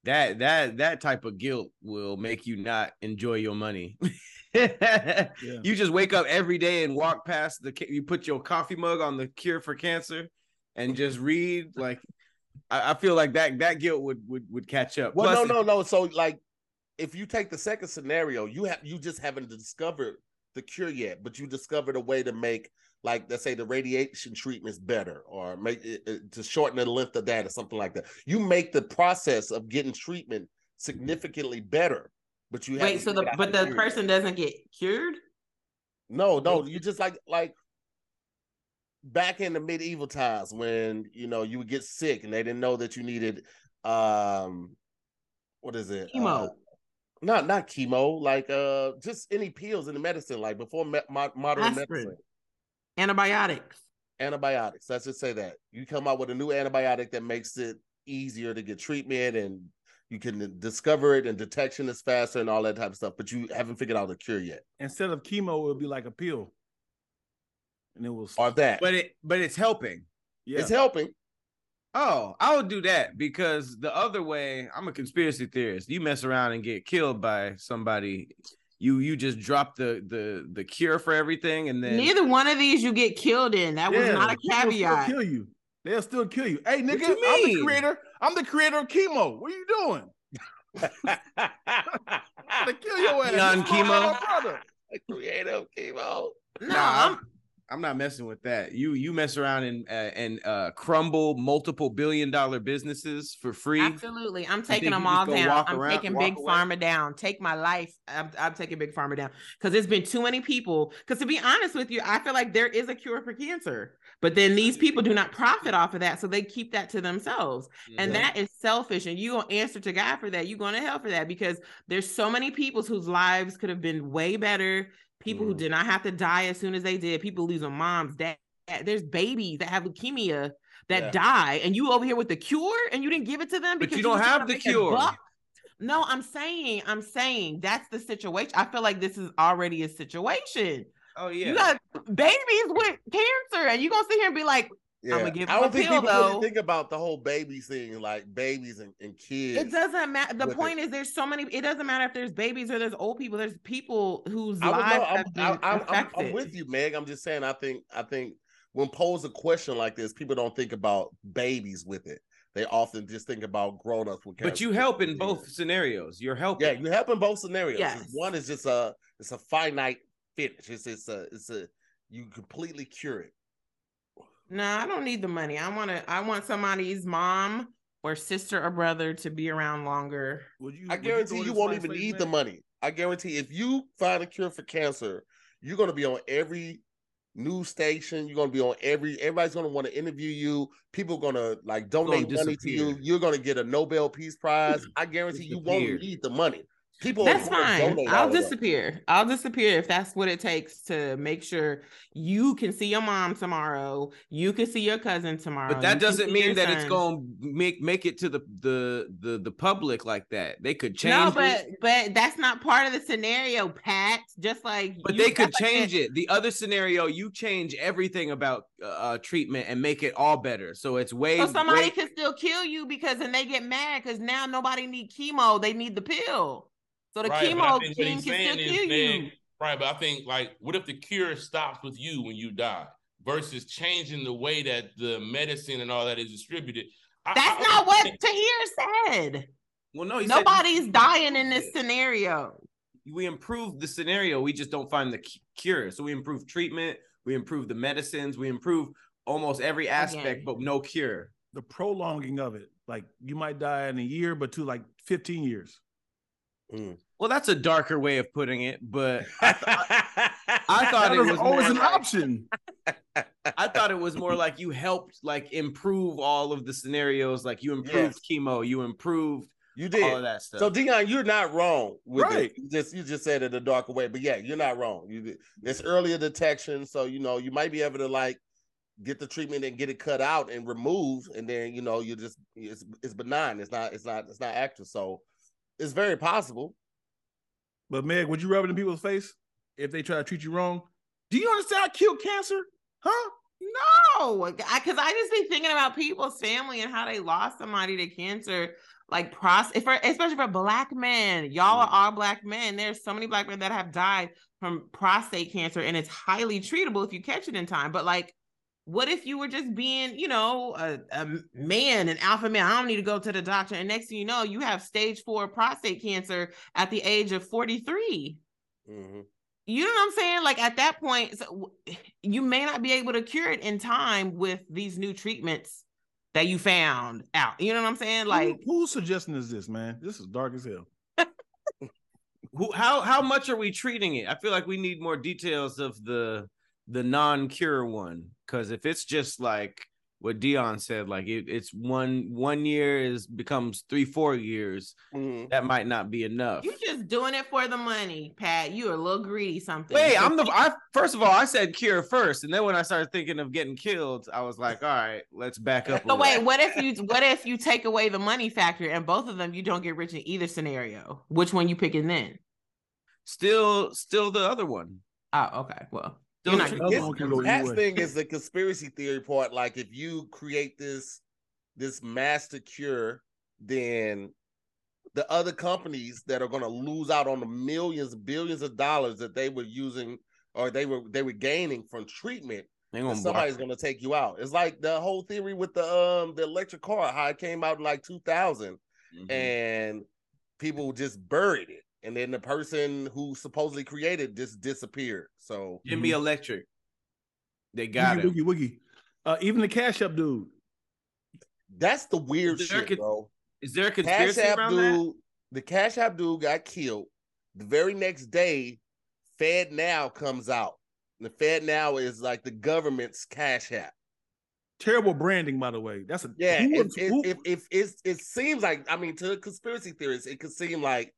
that that that type of guilt will make you not enjoy your money. You just wake up every day and walk past the. You put your coffee mug on the cure for cancer, and just read. Like, I, I feel like that that guilt would would would catch up. Well, Plus, no, no, no. So like, if you take the second scenario, you have you just haven't discovered the cure yet, but you discovered a way to make like let's say the radiation treatments better, or make it, it- to shorten the length of that, or something like that. You make the process of getting treatment significantly better, but you Wait, so the but to the person doesn't get cured? No, no, you just like like back in the medieval times when you know you would get sick and they didn't know that you needed um what is it Chemo. Uh, not not chemo like uh just any pills in the medicine like before me- modern Aspirin. medicine Antibiotics. antibiotics let's just say that you come out with a new antibiotic that makes it easier to get treatment and you can discover it and detection is faster and all that type of stuff but you haven't figured out the cure yet Instead of chemo, it would be like a pill. And it will or that but it but it's helping. yeah. it's helping Oh, I would do that because the other way, I'm a conspiracy theorist. You mess around and get killed by somebody. You you just drop the the the cure for everything, and then Neither one of these you get killed in. That was not a chemo still caveat. Kill you. They'll still kill you. Hey, nigga, you I'm the creator. I'm the creator of chemo. What are you doing? To kill your ass. Beyond This my chemo? brother. creative chemo No, Nah, I'm I'm not messing with that. You you mess around and uh, and uh, crumble multiple billion dollar businesses for free. Absolutely, I'm taking them all down. I'm around- taking big away? pharma down. Take my life. I'm, I'm taking big pharma down because there's been too many people. Because to be honest with you, I feel like there is a cure for cancer, but then these people do not profit off of that, so they keep that to themselves, and Yeah. that is selfish. And you gonna answer to God for that. You going to hell for that because there's so many people whose lives could have been way better. People who Mhm. did not have to die as soon as they did. People losing moms, dad. There's babies that have leukemia that Yeah. die, and you over here with the cure, and you didn't give it to them But because you don't have the cure. No, I'm saying, I'm saying that's the situation. I feel like this is already a situation. Oh yeah. You got babies with cancer, and you gonna sit here and be like, Yeah. I'ma give I don't a think pill, people though. really think about the whole baby thing, like babies and, and kids. it doesn't matter. The point is, there's so many. It doesn't matter if there's babies or there's old people. There's people whose I lives know. I'm, have been I, I'm, I'm, affected. I'm with you, Meg. I'm just saying. I think. I think when posed a question like this, people don't think about babies with it. They often just think about grown ups with cancer. but you help in both scenarios. You're helping. Yeah, you help in both scenarios. Yes. One is just a it's a finite finish. It's it's a it's a you completely cure it. No, I don't need the money. I want to. I want somebody's mom or sister or brother to be around longer. Would you? I would you guarantee throw you won't even face need the money. I guarantee if you find a cure for cancer, you're gonna be on every news station. You're gonna be on every. Everybody's gonna want to interview you. People are gonna like donate money to you. You're gonna get a Nobel Peace Prize. I guarantee you won't need the money. People That's fine. I'll disappear. I'll disappear if that's what it takes to make sure you can see your mom tomorrow. You can see your cousin tomorrow. But that doesn't mean your that it's going to make make it to the, the the the public like that. They could change No, but it, but that's not part of the scenario, Pat. Just like but you- they could that's like change a- it. The other scenario, you change everything about uh, uh, treatment and make it all better. So it's way. So somebody way- could still kill you because then they get mad because now nobody need chemo. They need the pill. So the Right, chemo think what team he's can still saying is, kill you. Meg, Right, but I think like, what if the cure stops with you when you die versus changing the way that the medicine and all that is distributed? I- That's I- not what Tahir said. well, no, he said Nobody's dying in this scenario. we improve the scenario. We just don't find the cure. So we improve treatment. We improve the medicines. We improve almost every aspect, Again. but no cure. The prolonging of it, like you might die in a year, but to like 15 years. Mm. Well, that's a darker way of putting it, but I, th- I thought it was always an like- option. I thought it was more like you helped like improve all of the scenarios. Like you improved chemo, you improved you did all of that stuff. So Dion, you're not wrong with Right. it. You just you just said it a darker way, but yeah, you're not wrong. You did- it's earlier detection, so you know you might be able to like get the treatment and get it cut out and removed, and then you know you just it's it's benign. It's not it's not it's not active. So it's very possible. But Meg, would you rub it in people's face if they try to treat you wrong? Do you understand I killed cancer? Huh? No, because I, just be thinking about people's family and how they lost somebody to cancer. Like pros, if for, especially for black men, y'all are Mm. all black men. There's so many black men that have died from prostate cancer, and it's highly treatable if you catch it in time. But like, what if you were just being, you know, a, a man, an alpha man? I don't need to go to the doctor, and next thing you know, you have stage four prostate cancer at the age of 43 Mhm. you know what I'm saying? Like at that point, so you may not be able to cure it in time with these new treatments that you found out. You know what I'm saying? Like, Who, whose suggestion is this, man? This is dark as hell. Who, how how much are we treating it? I feel like we need more details of the the non-cure one because if it's just like what Dion said, like it, it's one one year is becomes three four years, Mhm. that might not be enough. You're just doing it for the money, Pat. You are a little greedy something. Wait, I'm the I first of all I said cure first, and then when I started thinking of getting killed, I was like, all right, let's back up. a So wait, little. what if you what if you take away the money factor and both of them you don't get rich in either scenario? Which one you picking then? Still, still the other one. Oh, okay. Well, Still you're not the- gonna Other get one can it. go either Pat's way. thing is the conspiracy theory part. Like if you create this this master cure, then the other companies that are going to lose out on the millions, billions of dollars that they were using or they were they were gaining from treatment, They then gonna somebody's going to take you out. It's like the whole theory with the um the electric car, how it came out in like 2000 Mhm. and people just buried it. And then the person who supposedly created just disappeared. So give Jimmy Electric. They got wiggy, him. wiggy, wiggy. Uh, even the Cash App dude. That's the weird shit, could- bro. Is there a Cash conspiracy App around that? dude, the Cash App dude got killed. The very next day, FedNow comes out. The FedNow is like the government's Cash App. Terrible branding, by the way. That's a Yeah, who it, was- it, if if it's it seems like I mean to conspiracy theorists, it could seem like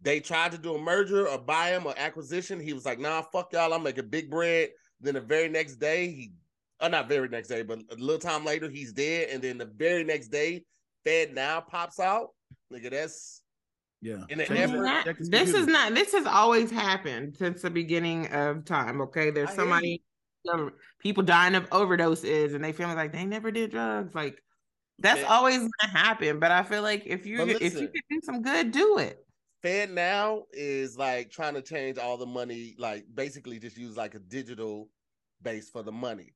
they tried to do a merger or buy him or acquisition. He was like, "Nah, fuck y'all, I'm making big bread." Then the very next day, he, uh, not very next day, but a little time later, he's dead. And then the very next day, FedNow pops out. Nigga, that's yeah. in an Check This his- is effort- not- this is not this has always happened since the beginning of time okay there's I somebody some people dying of overdoses and they feel like they never did drugs like that's Yeah. always gonna happen but i feel like if you But if you can do some good do it FedNow is like trying to change all the money, like basically just use like a digital base for the money.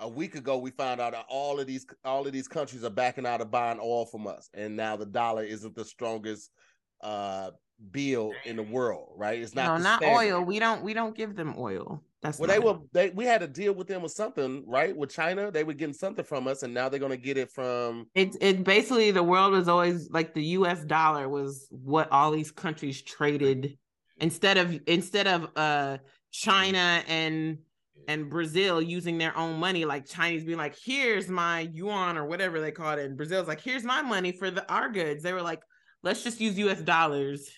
A week ago, we found out that all of these all of these countries are backing out of buying oil from us, and now the dollar isn't the strongest uh bill in the world, right? It's not no not standard. oil we don't we don't give them oil that's Well, they were they we had to deal with them with something, right? With China, they were getting something from us, and now they're gonna get it from It's it basically the world was always like the US dollar was what all these countries traded instead of instead of uh China and and Brazil using their own money, like Chinese being like, here's my yuan or whatever they call it. And Brazil's like, here's my money for the our goods. They were like, let's just use US dollars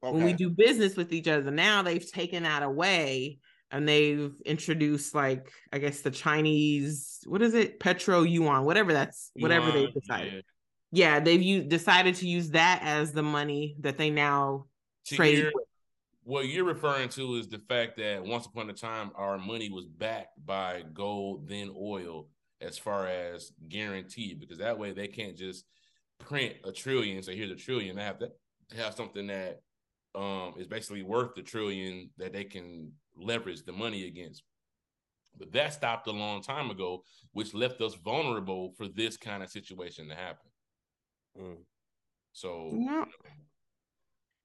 when we do business with each other. Now they've taken that away and they've introduced like I guess the Chinese, what is it? Petro yuan, whatever that's whatever Yuan, they've decided yeah. yeah, they've used decided to use that as the money that they now To trade hear-. What you're referring to is the fact that once upon a time our money was backed by gold, then oil, as far as guaranteed, because that way they can't just print a trillion. So here's a trillion. They have to have something that um is basically worth the trillion that they can leverage the money against. But that stopped a long time ago, which left us vulnerable for this kind of situation to happen. Mm. So Yeah.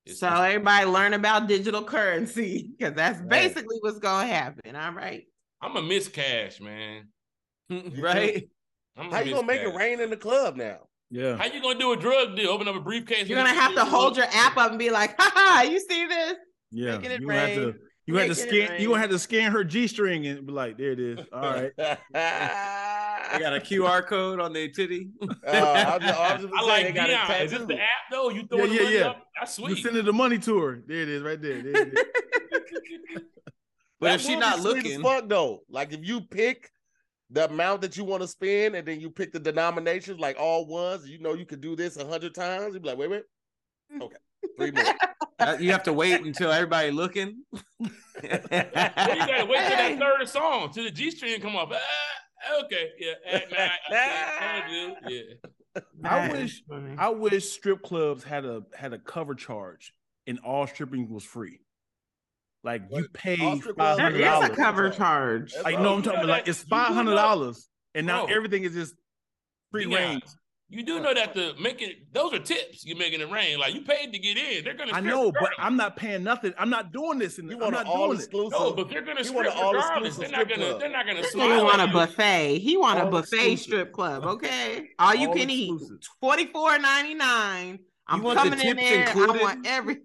it's- So it's- everybody learn about digital currency because that's Right. basically what's gonna happen. All right. I'm a miss cash, man. right? I'm How you gonna make it rain in the club now? Yeah. How you gonna do a drug deal? Open up a briefcase. You're gonna have to hold your app up and be like, haha, you see this? Yeah. Making it You gonna have to rain. You gonna have to scan you gonna have to scan her G string and be like, there it is. All right. I got a QR code on their titty. Uh, I was, I was just I like got a Dion. Is this the app though? You throw Yeah, the yeah, money yeah. up? That's You sweet. send her the money to her. There it is, right there. There it is. But That if she not be sweet as looking, fuck though. Like if you pick the amount that you want to spend, and then you pick the denominations, like all ones, you know you could do this a hundred times. You'd be like, wait, wait, okay, three more. uh, you have to wait until everybody looking. You gotta wait till that third song till the G string come up. Ah, okay, yeah, at night, okay, yeah. I wish- I wish strip clubs had a had a cover charge and all stripping was free. Like you What? pay All strip five clubs there hundred is a dollars. cover charge. That's Like all. no, I'm talking about like it's you do know- five hundred dollars, and now Bro. everything is just free Dion, range. You do know that the making those are tips you're making it rain. Like you paid to get in. They're gonna I know, but. I'm not paying nothing. I'm not doing this, and You I'm want not all doing it. exclusive? No, but they're gonna You want strip all regardless. They're exclusive not gonna club. they're not gonna This smile want a you. buffet. He want a buffet exclusive. strip club. Okay, all you All can eat, exclusive. forty four ninety nine. I'm want the coming in tips there. I want every.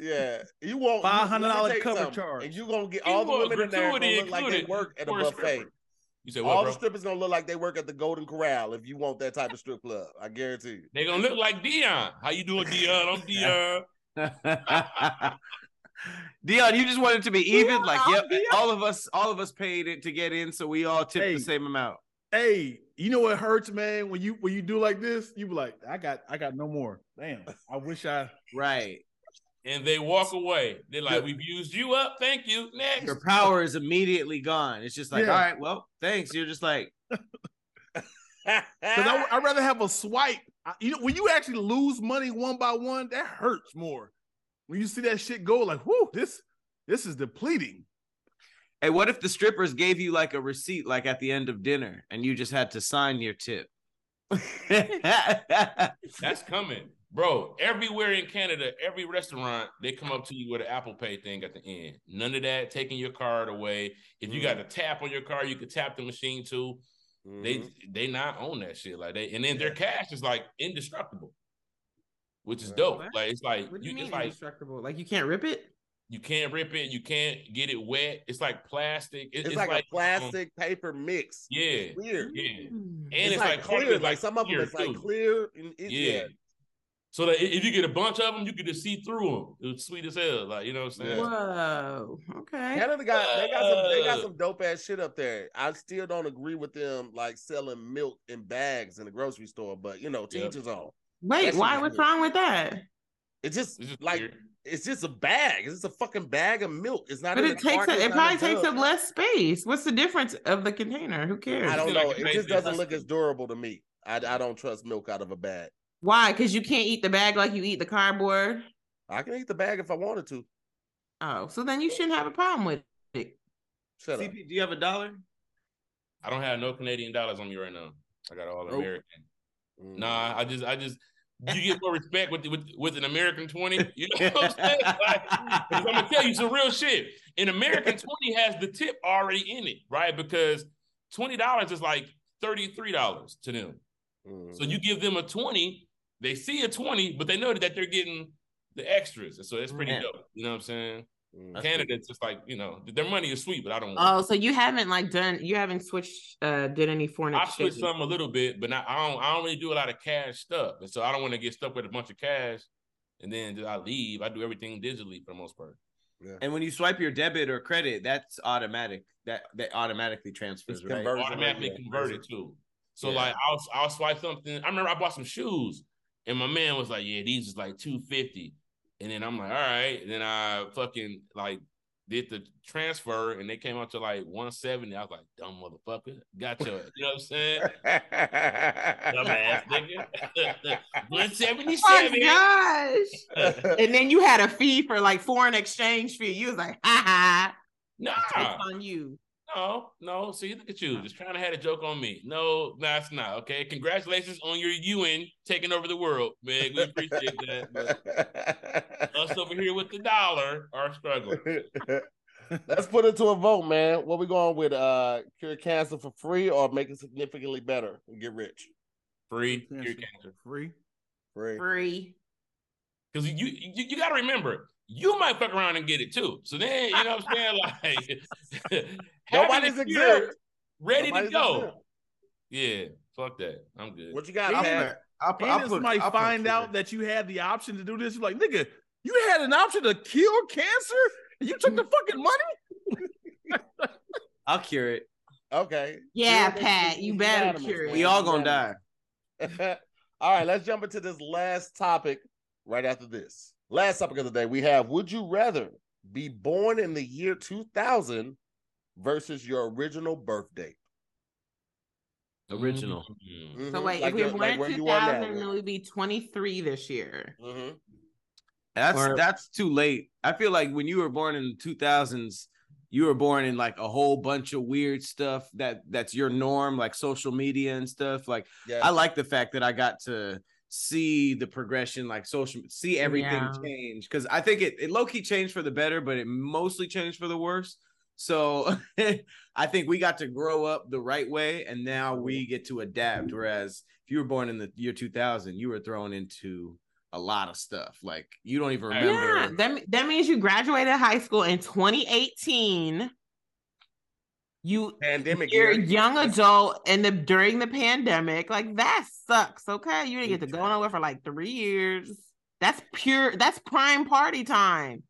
Yeah, you want you- let me $500 cover something. charge. and you are gonna get You all the women in there look like they work at a buffet. Stripper. You said what, All bro? the strippers gonna look like they work at the Golden Corral if you want that type of strip club. I guarantee you. They're gonna look like Dion. How you doing, Dion? I'm Dion. Dion, you just wanted to be even. Dion, Like, yep, Dion. all of us, all of us paid it to get in, so we all tipped Hey. the same amount. Hey, you know what hurts, man? When you when you do like this, you be like, I got I got no more. Damn, I wish I. Right. And they walk away. They're like, "We've used you up. Thank you. Next." Your power is immediately gone. It's just like, Yeah. all right, well, thanks. You're just like, Because I, I'd rather have a swipe. I- you know, when you actually lose money one by one, that hurts more. When you see that shit go, like, whoo, this this is depleting. hey, what if the strippers gave you like a receipt, like at the end of dinner, and you just had to sign your tip? That's coming. Bro, everywhere in Canada, every restaurant, they come up to you with an Apple Pay thing at the end. None of that taking your card away. If you got a tap on your card, you could tap the machine too. They Mhm. they not own that shit like they, and then their cash is like indestructible, which is dope. What? Like it's like What do you, you mean it's like indestructible? Like you can't rip it? you can't rip it, you can't get it wet. It's like plastic. It- It's, like, a um, plastic paper mix. yeah, Weird. yeah. Mm. And it's, it's, like, like, clear. it's, Like, some of them, clear, it's like clear. And it, Yeah. yeah. So that if you get a bunch of them, you can just see through them. It was sweet as hell. Like you know what I'm saying? Whoa. Okay. Canada got they got some they got Uh. some dope ass shit up there. I still don't agree with them like selling milk in bags in the grocery store, but you know, to Yep. each. Wait, That shit why? What's wrong with that? It's just, It's just like weird. it's just a bag. It's just a fucking bag of milk. It's not. But it takes carton, a, it probably takes up less space. What's the difference of the container? Who cares? I don't know. like It just doesn't look as durable to me. I, I don't trust milk out of a bag. Why? Because you can't eat the bag like you eat the cardboard. I can eat the bag if I wanted to. Oh, so then you shouldn't have a problem with it. Shut up. CP, do you have a dollar? I don't have no Canadian dollars on me right now. I got all Nope. American. Mm. Nah, I just, I just, you get more respect with with, with an American twenty. You know what I'm saying? Like, 'cause I'm gonna tell you some real shit. An American twenty has the tip already in it, right? Because twenty dollars is like thirty three dollars to them. Mm. So you give them a twenty, they see a twenty, but they know that they're getting the extras, and so it's pretty Yeah. dope. You know what I'm saying? Mm. Canada, it's just like you know, their money is sweet, but I don't. want Oh, so you haven't like done you haven't switched uh did any foreign I exchange? switched some a little bit, but not, I don't. I don't really do a lot of cash stuff, and so I don't want to get stuck with a bunch of cash, and then I leave. I do everything digitally for the most part. And when you swipe your debit or credit, that's automatic. That that automatically transfers, It's right? converted. Automatically yeah. converted too. So Yeah. like I'll I'll swipe something. I remember I bought some shoes, and my man was like, "Yeah, these is like two fifty. And then I'm like, "All right." And then I fucking like did the transfer, and they came out to like one seventy. I was like, "Dumb motherfucker, got your." You know what I'm saying? Dumbass nigga. Oh one seventy Oh seven. gosh. and then you had a fee for like foreign exchange fee. You was like, ha ha. Nah, It's on you. No, no. See, look at you, just trying to have a joke on me. No, that's not okay. Congratulations on your yuan taking over the world, man. We appreciate that. But us over here with the dollar are struggling. Let's put it to a vote, man. What we going with? Uh, cure cancer for free or make it significantly better and get rich? Free, cure cancer. Free. Free. Free. Because you, you you got to remember, you might fuck around and get it too. So then, you know what I'm saying? Like, having Nobody's it cured, exempt. ready Nobody's to go. exempt. Yeah, fuck that. I'm good. What you got, I'll Pat? I'll, put- And I'll put- somebody I'll find free. out that you had the option to do this, you're like, nigga, you had an option to cure cancer and you took the fucking money? I'll cure it. Okay. Yeah, Cure Pat, makes you you better unanimous, cure it. We all gonna die. All right, let's jump into this last topic right after this. Last topic of the day, we have Would you rather be born in the year 2000 versus your original birth date? Original. Mm. So Mhm, wait, like if we your- were like in where you are now. 2000, then we'd be 23 this year. Mhm. That's Or- that's too late. I feel like when you were born in the two thousands, you were born in like a whole bunch of weird stuff that that's your norm, like social media and stuff. Like Yeah. I like the fact that I got to see the progression, like social, see everything Yeah. change. Because I think it, it low key changed for the better, but it mostly changed for the worse. So I think we got to grow up the right way, and now we get to adapt. Whereas if you were born in the year 2000, you were thrown into a lot of stuff. Like you don't even remember. Yeah, that, that means you graduated high school in 2018. You Pandemic you're a year. young adult and the during the pandemic. Like that sucks. Okay. You didn't get to go nowhere for like three years. That's pure that's prime party time.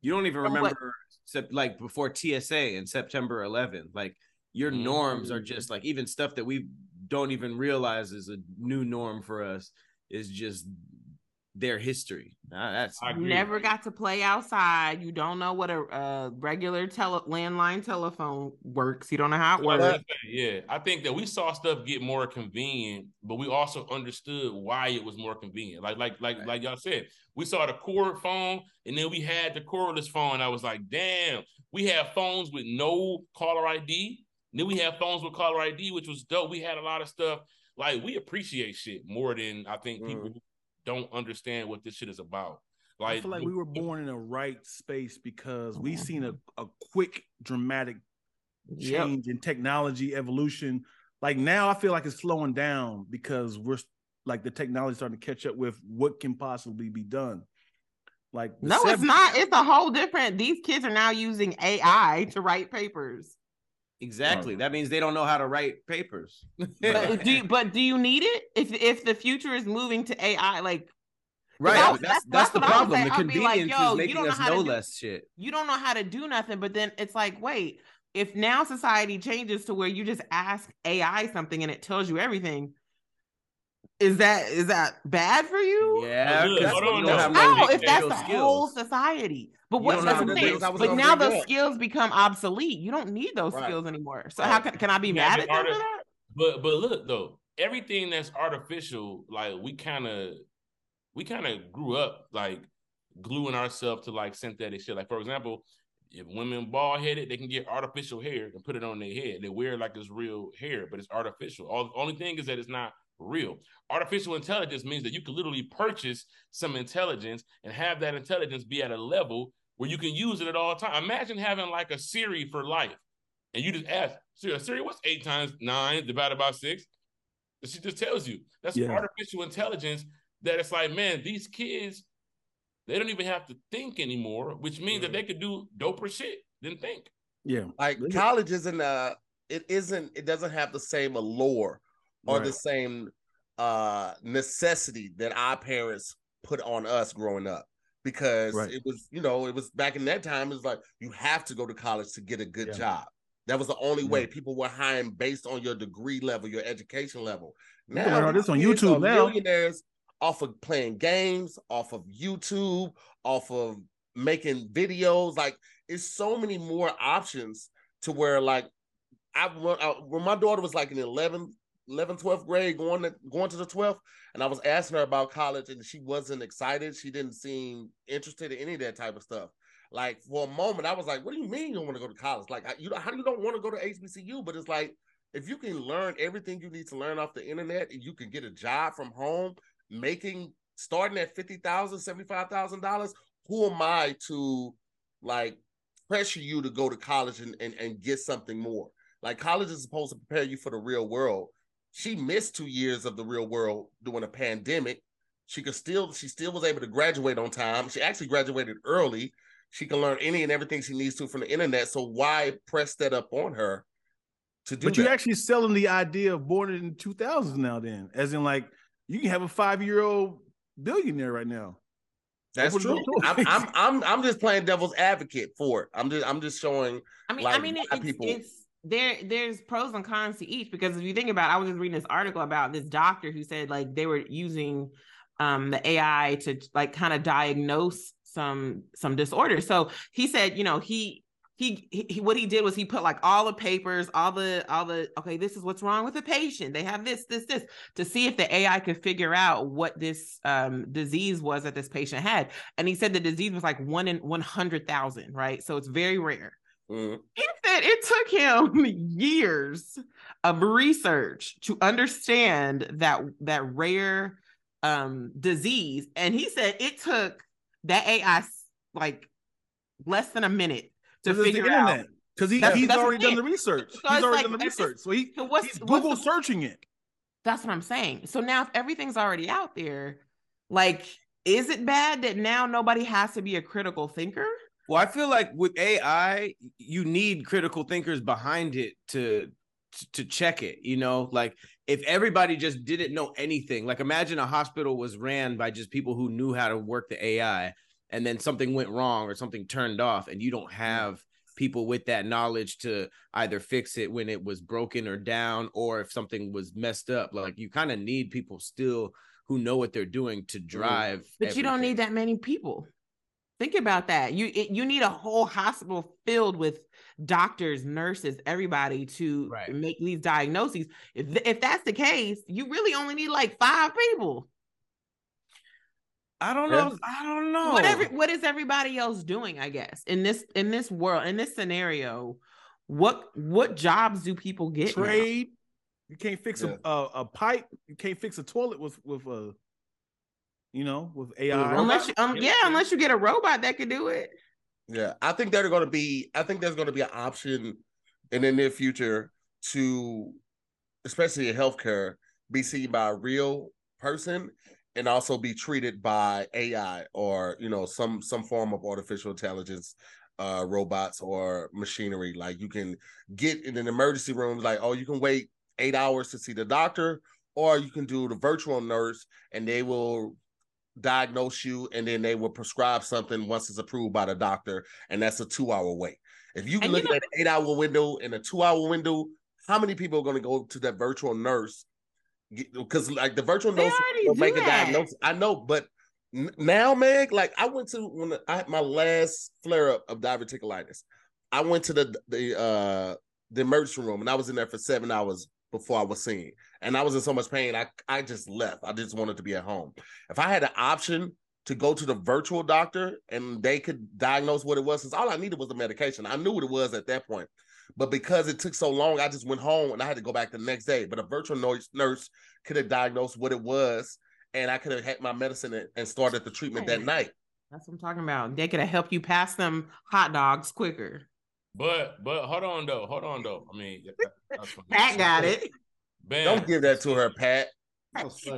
You don't even From what- remember except like before TSA and September 11th. Like your norms are Mm. just like even stuff that we don't even realize is a new norm for us is just their history. Nah, that's I You never got to play outside. You don't know what a, a regular tele landline telephone works. You don't know how it Well, works. Yeah, I think that we saw stuff get more convenient, but we also understood why it was more convenient. Like, like, like, like y'all said, we saw the cord phone, and then we had the cordless phone. I was like, damn, we have phones with no caller ID. Then we have phones with caller ID, which was dope. We had a lot of stuff. Like, we appreciate shit more than I think people mm. Don't understand what this shit is about. Like I feel like we were born in the right space because we seen a, a quick, dramatic Yep. change in technology evolution. Like now, I feel like it's slowing down because we're like the technology starting to catch up with what can possibly be done. Like the No, it's not. It's a whole different. These kids are now using AI to write papers. Exactly. That means they don't know how to write papers. But do you, but do you need it if if the future is moving to AI? Like right. That's- that's that's- that's the that's what I would problem. say. The I'll like, convenience yo, is making don't know us how know do- less shit. you don't know how to do nothing. But then it's like, wait, if now society changes to where you just ask AI something and it tells you everything, is that is that bad for you? Yeah, Look, because hold you don't no. have no oh, if that's the skills. whole society? But You what that's have what I'm the saying. real I was But now those up. skills become obsolete. You don't need those Right. skills anymore. So Right. how can, can I be mad at the them for that? But but look though, everything that's artificial, like we kind of we kind of grew up like gluing ourselves to like synthetic shit. Like for example, if women bald headed, they can get artificial hair and put it on their head. They wear it like it's real hair, but it's artificial. All the only thing is that it's not real. Artificial intelligence means that you can literally purchase some intelligence and have that intelligence be at a level where you can use it at all times. Imagine having like a Siri for life and you just ask Siri, Siri, what's eight times nine divided by six? And she just tells you. That's Yeah. artificial intelligence. That it's like, man, these kids, they don't even have to think anymore, which means that they could do doper shit than think. Yeah. Like Really? college isn't uh it isn't it doesn't have the same allure or the same uh necessity that our parents put on us growing up because Right. it was you know it was back in that time it was like you have to go to college to get a good Yeah. job that was the only Yeah. way people were hiring based on your degree level your education level You can this on YouTube now. millionaires off of playing games off of youtube off of making videos like it's so many more options to where like I when, I, when my daughter was like in 11th 11th 12th grade going to going to the 12th and I was asking her about college and she wasn't excited she didn't seem interested in any of that type of stuff like for a moment I was like what do you mean you don't want to go to college like you how do you don't want to go to HBCU but it's like if you can learn everything you need to learn off the internet and you can get a job from home making starting at $50,000 $75,000 who am I to like pressure you to go to college and, and, and get something more. Like college is supposed to prepare you for the real world. She missed two years of the real world during a pandemic. She could still she still was able to graduate on time. She actually graduated early. She can learn any and everything she needs to from the internet. So why press that up on her to do But that? you're actually selling the idea of born in 2000s now, then, as in like you can have a five year old billionaire right now. That's true. I'm. I'm I'm I'm just playing devil's advocate for it. I'm just I'm just showing I mean, like, I mean, it, it's, people- it's there. There's pros and cons to each because if you think about, it, I was just reading this article about this doctor who said like they were using um the AI to like kind of diagnose some some disorders. So he said, you know, he. He, he what he did was he put like all the papers all the all the okay this is what's wrong with the patient they have this this this to see if the ai could figure out what this um disease was that this patient had and he said the disease was like one in 100000 right so it's very rare mm, he said it took him years of research to understand that that rare um disease and he said it took that ai like less than a minute to figure out. Because he, That's- he's that's already done the research. So he's already like, done the research. So he, so what's- he's what's Google the- searching it. That's what I'm saying. So now if everything's already out there, like is it bad that now nobody has to be a critical thinker? Well, I feel like with AI, you need critical thinkers behind it to to check it. You know, like if everybody just didn't know anything, like imagine a hospital was ran by just people who knew how to work the AI, and then something went wrong or something turned off, and you don't have people with that knowledge to either fix it when it was broken or down, or if something was messed up. Like you kind of need people still who know what they're doing to mm. drive. But you don't need that many people. Think about that. You it, you need a whole hospital filled with doctors, nurses, everybody to Right. make these diagnoses. If th- if that's the case, you really only need like five people. I don't Yeah. know. I don't know. What every, what is everybody else doing? I guess in this in this world in this scenario, what what jobs do people get? now? Trade. You can't fix Yeah. a, a a pipe. You can't fix a toilet with with uh You know, with AI. Unless you, um, yeah, unless you get a robot that could do it. Yeah, I think they're going to be. I think there's going to be an option in the near future to, especially in healthcare, be seen by a real person and also be treated by AI or you know some some form of artificial intelligence uh robots or machinery like you can get in an emergency room like oh you can wait 8 hours to see the doctor or you can do the virtual nurse and they will diagnose you and then they will prescribe something once it's approved by the doctor and that's a 2 hour wait if you look at an 8 hour window and a 2 hour window how many people are going to go to that virtual nurse because like the virtual nurse will make that. a diagnosis. I know, but now, Meg, like I went to when I had my last flare up of diverticulitis. I went to the the uh the emergency room and I was in there for seven hours before I was seen, and I was in so much pain. I I just left. I just wanted to be at home. If I had an option to go to the virtual doctor and they could diagnose what it was, since all I needed was the medication. I knew what it was at that point. But because it took so long, I just went home and I had to go back the next day. But a virtual nurse, nurse could have diagnosed what it was, and I could have had my medicine and started the treatment that night. That's what I'm talking about. They could have helped you pass them hot dogs quicker. But but hold on though, hold on though. I mean, Pat got it. Bam. Don't give that to her, Pat.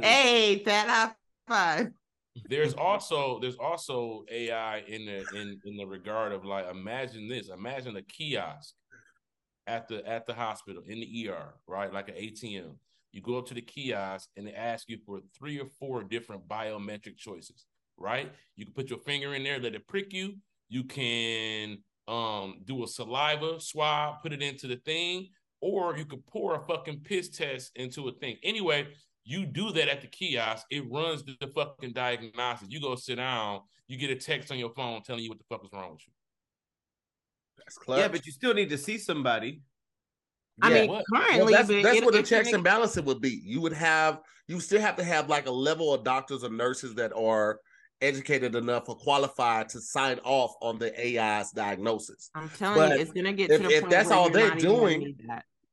Hey, Pat, high five. There's also there's also AI in the in in the regard of like imagine this, imagine a kiosk at the at the hospital in the ER, right? Like an ATM. You go up to the kiosk and they ask you for three or four different biometric choices, right? You can put your finger in there, let it prick you. You can um do a saliva swab, put it into the thing, or you could pour a fucking piss test into a thing. Anyway, you do that at the kiosk, it runs the, the fucking diagnosis. You go sit down, you get a text on your phone telling you what the fuck is wrong with you. That's clever. Yeah, but you still need to see somebody. I yeah. mean, currently, well, that's, that's what the checks and balances would be. You would have, you still have to have like a level of doctors or nurses that are educated enough or qualified to sign off on the AI's diagnosis. I'm telling but you, it's gonna get if, to the if that's all they're doing.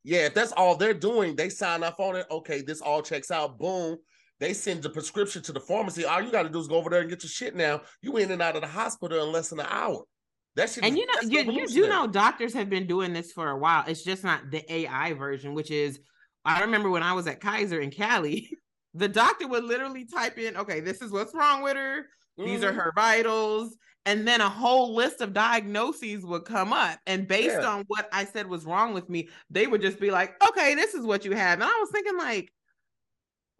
Yeah, if that's all they're doing, they sign off on it. Okay, this all checks out. Boom. They send the prescription to the pharmacy. All you got to do is go over there and get your shit now. You in and out of the hospital in less than an hour. That and you know, you, you do know doctors have been doing this for a while. It's just not the AI version, which is I remember when I was at Kaiser in Cali, the doctor would literally type in, okay, this is what's wrong with her. Mm-hmm. These are mm-hmm. her vitals. And then a whole list of diagnoses would come up. And based yeah. on what I said was wrong with me, they would just be like, okay, this is what you have. And I was thinking, like,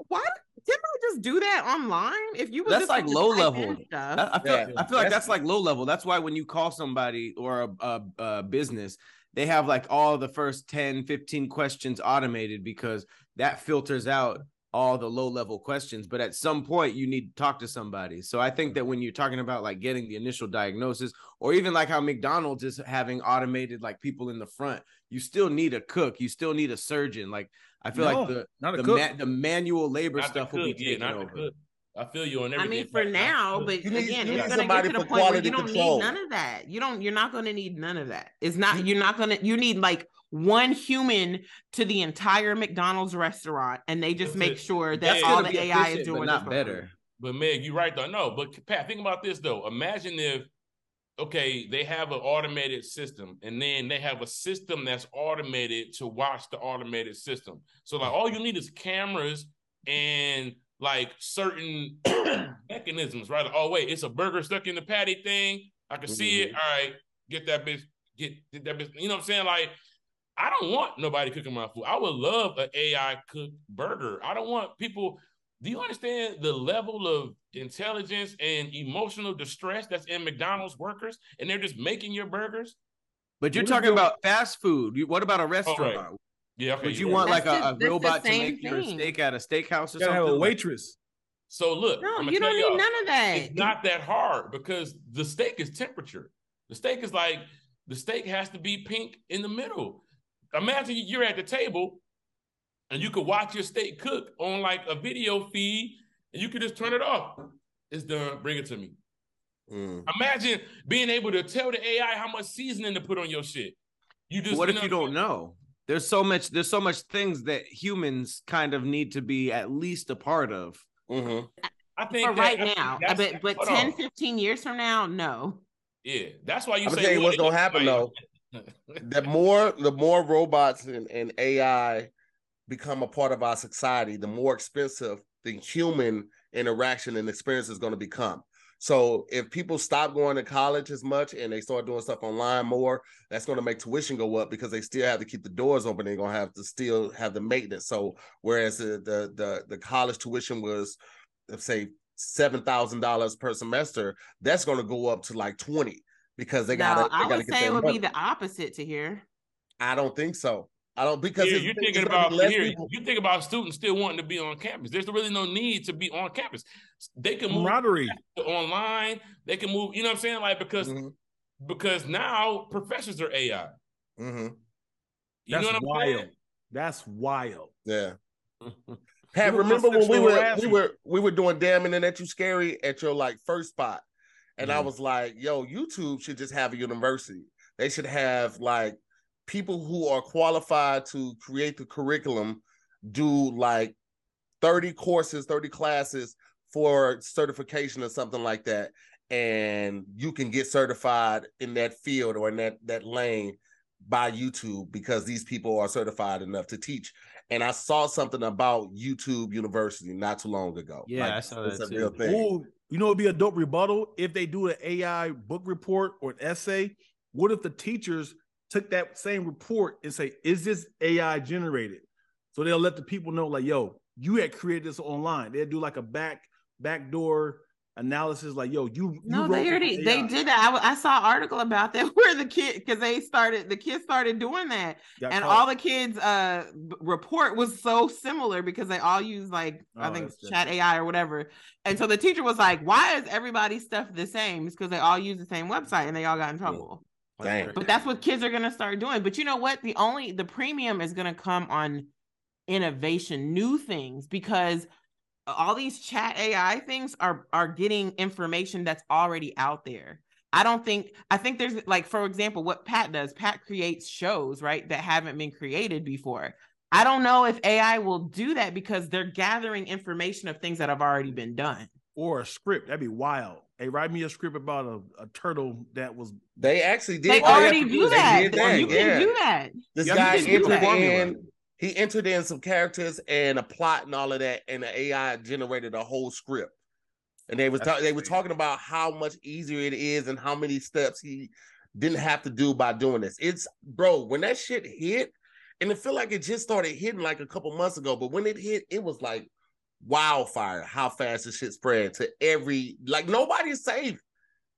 why didn't I just do that online? If you that's like low level. I feel yeah. I feel like that's like low level. That's why when you call somebody or a, a, a, business, they have like all the first 10, 15 questions automated because that filters out all the low level questions. But at some point, you need to talk to somebody. So I think that when you're talking about like getting the initial diagnosis, or even like how McDonald's is having automated like people in the front, you still need a cook, you still need a surgeon. Like I feel no, like the not the, ma- the manual labor not stuff will be taken yeah, over. I feel you on everything. I mean, for now, but need, again, it's going to get to the point where you don't control. need none of that. You don't. You're not going to need none of that. It's not. You're not going to. You need like one human to the entire McDonald's restaurant, and they just make sure that yeah, all the AI is doing not better. But Meg, you're right though. No, but Pat, think about this though. Imagine if okay, they have an automated system, and then they have a system that's automated to watch the automated system. So like all you need is cameras and like certain mechanisms, right? Like, oh wait, it's a burger stuck in the patty thing. I can mm-hmm. see it. Mm-hmm. All right, get that bitch. Get, get that bitch. You know what I'm saying? Like, I don't want nobody cooking my food. I would love an AI cooked burger. I don't want people do you understand the level of intelligence and emotional distress that's in McDonald's workers, and they're just making your burgers? But you're what talking about fast food. What about a restaurant? Oh, right. Yeah, okay. Would you want like a, a robot to make thing. your steak at a steakhouse or you something? Have a waitress. So look, no, you don't need none of that. It's not that hard because the steak is temperature. The steak is like the steak has to be pink in the middle. Imagine you're at the table and you could watch your steak cook on like a video feed, and you could just turn it off. It's done. Bring it to me. Mm. Imagine being able to tell the AI how much seasoning to put on your shit. You just what if you don't know? There's so much. There's so much things that humans kind of need to be at least a part of. Mm-hmm. I think For that- right I now. that's- But but 10, on. 15 years from now, no. Yeah, that's why you I'm say gonna you what's gonna happen though. The more the more robots and, and AI become a part of our society, the more expensive the human interaction and experience is going to become. So if people stop going to college as much and they start doing stuff online more, that's going to make tuition go up because they still have to keep the doors open. They're going to have to still have the maintenance. So whereas the the the, the college tuition was, let's say seven thousand dollars per semester, that's going to go up to like twenty because they got no, to. I would get say it would money. be the opposite to here. I don't think so. I don't because Yeah, you're thinking about here. people- You think about students still wanting to be on campus. There's really no need to be on campus. They can move Camaraderie. to online. They can move. You know what I'm saying? Like because Mhm, because now professors are AI. mhm. You That's know what I'm wild. saying? That's wild. Yeah. Pat, People remember when we sexual were we were we were doing damn internet you scary at your like first spot, and I Mhm. was like, yo, YouTube should just have a university. They should have like people who are qualified to create the curriculum do like 30 courses, 30 classes for certification or something like that. And you can get certified in that field or in that that lane by YouTube because these people are certified enough to teach. And I saw something about YouTube University not too long ago. Yeah, I saw it's that a real too. thing. Ooh, you know, it'd be a dope rebuttal if they do an AI book report or an essay. What if the teachers took that same report and say, "Is this AI generated?" So they'll let the people know, like, "Yo, you had created this online." They'll do like a back backdoor analysis, like, "Yo, you." you No, they already they did that. I saw an article about that where the kid because they started the kids started doing that, Got and caught. all the kids' uh report was so similar because they all use like I Oh, think that's Chat AI or whatever. And so the teacher was like, "Why is everybody's stuff the same?" It's because they all use the same website and they all got in trouble. Dang. But that's what kids are gonna start doing. But you know what? The only the premium is gonna come on innovation, new things, because all these chat AI things are are getting information that's already out there. I don't think I think there's like for example what Pat does. Pat creates shows, right, that haven't been created before. I don't know if AI will do that because they're gathering information of things that have already been done. or a script. That'd be wild. Hey, write me a script about a, a turtle that was. They actually did. They all already to do they that. did that, You yeah. can do that. This Yeah, guy you can do entered that. in. He entered in some characters and a plot and all of that, and the AI generated a whole script. And they was ta- they were talking about how much easier it is and how many steps he didn't have to do by doing this. It's bro, when that shit hit, and it felt like it just started hitting like a couple months ago, but when it hit, it was like wildfire. How fast the shit spread to every like nobody's safe.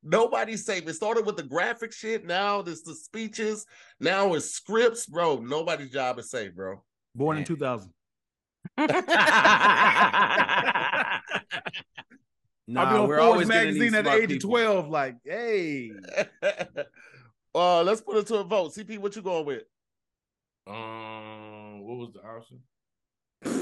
Nobody's safe. It started with the graphic shit. Now there's the speeches. Now it's scripts, bro. Nobody's job is safe, bro. Born in Man. 2000. Nah, I've been on we're Forbes always magazine at the age people. of 12. Like, hey, uh, let's put it to a vote. CP, what you going with? Um, what was the option?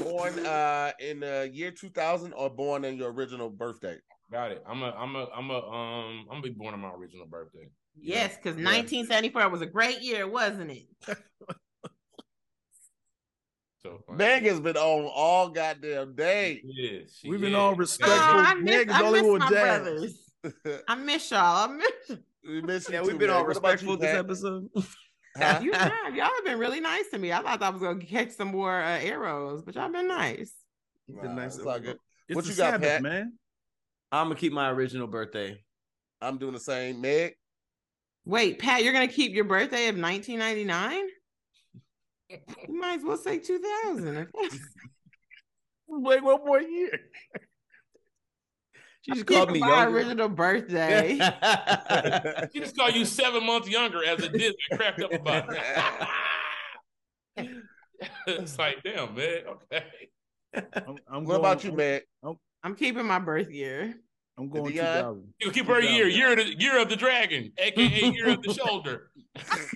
Born uh in the year 2000 or born in your original birthday? Got it. I'm a, I'm a, I'm a, um, I'm gonna be born on my original birthday. yes, because Yeah. 1974 was a great year, wasn't it? So Meg has been on all goddamn day. Yeah, she we've been is. all Oh, respectful. I miss, Meg is I only miss with my jazz. brothers. I miss y'all. I miss we miss you Yeah, too, we've been Meg. all respectful this episode. Huh? you have. Y'all have been really nice to me. I thought I was gonna catch some more uh, arrows, but y'all been nice. Nah, it's all good. It's What the you got, Sabbath, Pat? man? I'm gonna keep my original birthday. I'm doing the same. Meg, Wait, Pat, you're gonna keep your birthday of 1999? You might as well say 2000. Wait one more year. She just called me my younger. original birthday. She just called you seven months younger as a Disney cracked up about it. it's like, damn, man. Okay. I'm, I'm what going, about you, I'm, Meg? I'm keeping my birth year. I'm going Dion? 2000. You keep her year, year of the year of the dragon, aka year of the shoulder.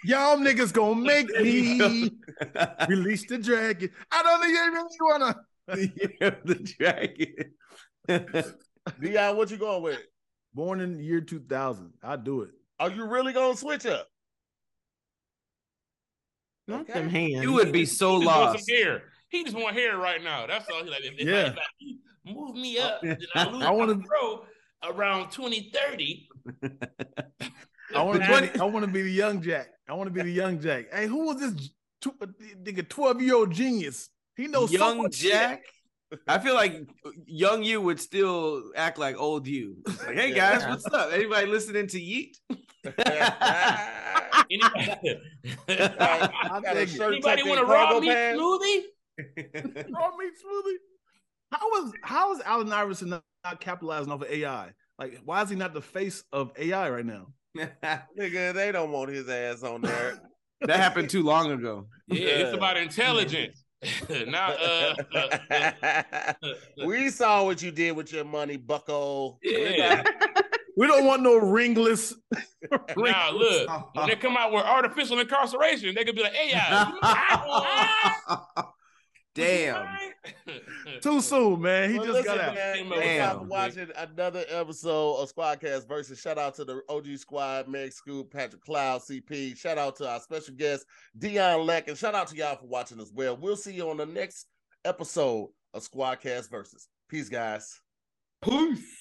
Y'all niggas gonna make me release the dragon. I don't think you really wanna. year of the dragon. Dion, what you going with? Born in the year 2000. I do it. Are you really gonna switch up? Not Okay. them hands. you would be so He just want lost. hair. He just want hair right now. That's all. He like. If, if Yeah. if I move me oh. up, then I I wanna- grow around 2030. I want to be. I want to be the young Jack. I want to be the young Jack. Hey, who was this tw- nigga? Twelve year old genius. He knows so young much shit. Jack. I feel like young you would still act like old you. Like, hey guys, what's up? Anybody listening to Yeet? Anybody, I Got a think- shirt anybody tucked in want a raw meat pants? smoothie? Raw meat smoothie. How is how is Allen Iverson not, not capitalizing off of AI? Like, why is he not the face of AI right now? Nigga, they don't want his ass on there. that happened too long ago. Yeah, it's about intelligence. Not uh, we saw what you did with your money, Bucko. yeah. We don't want no ringless. Now look, when they come out with artificial incarceration, they could be like, "AI, Damn. Too soon, man. He Well, just got out. man, Damn. thanks y'all Damn. watching another episode of Squadcast versus. Shout out to the OG Squad, Meg Scoop, Patrick Cloud, CP. Shout out to our special guest, Dion Lack, and shout out to y'all for watching as well. We'll see you on the next episode of Squadcast versus. Peace, guys. Peace.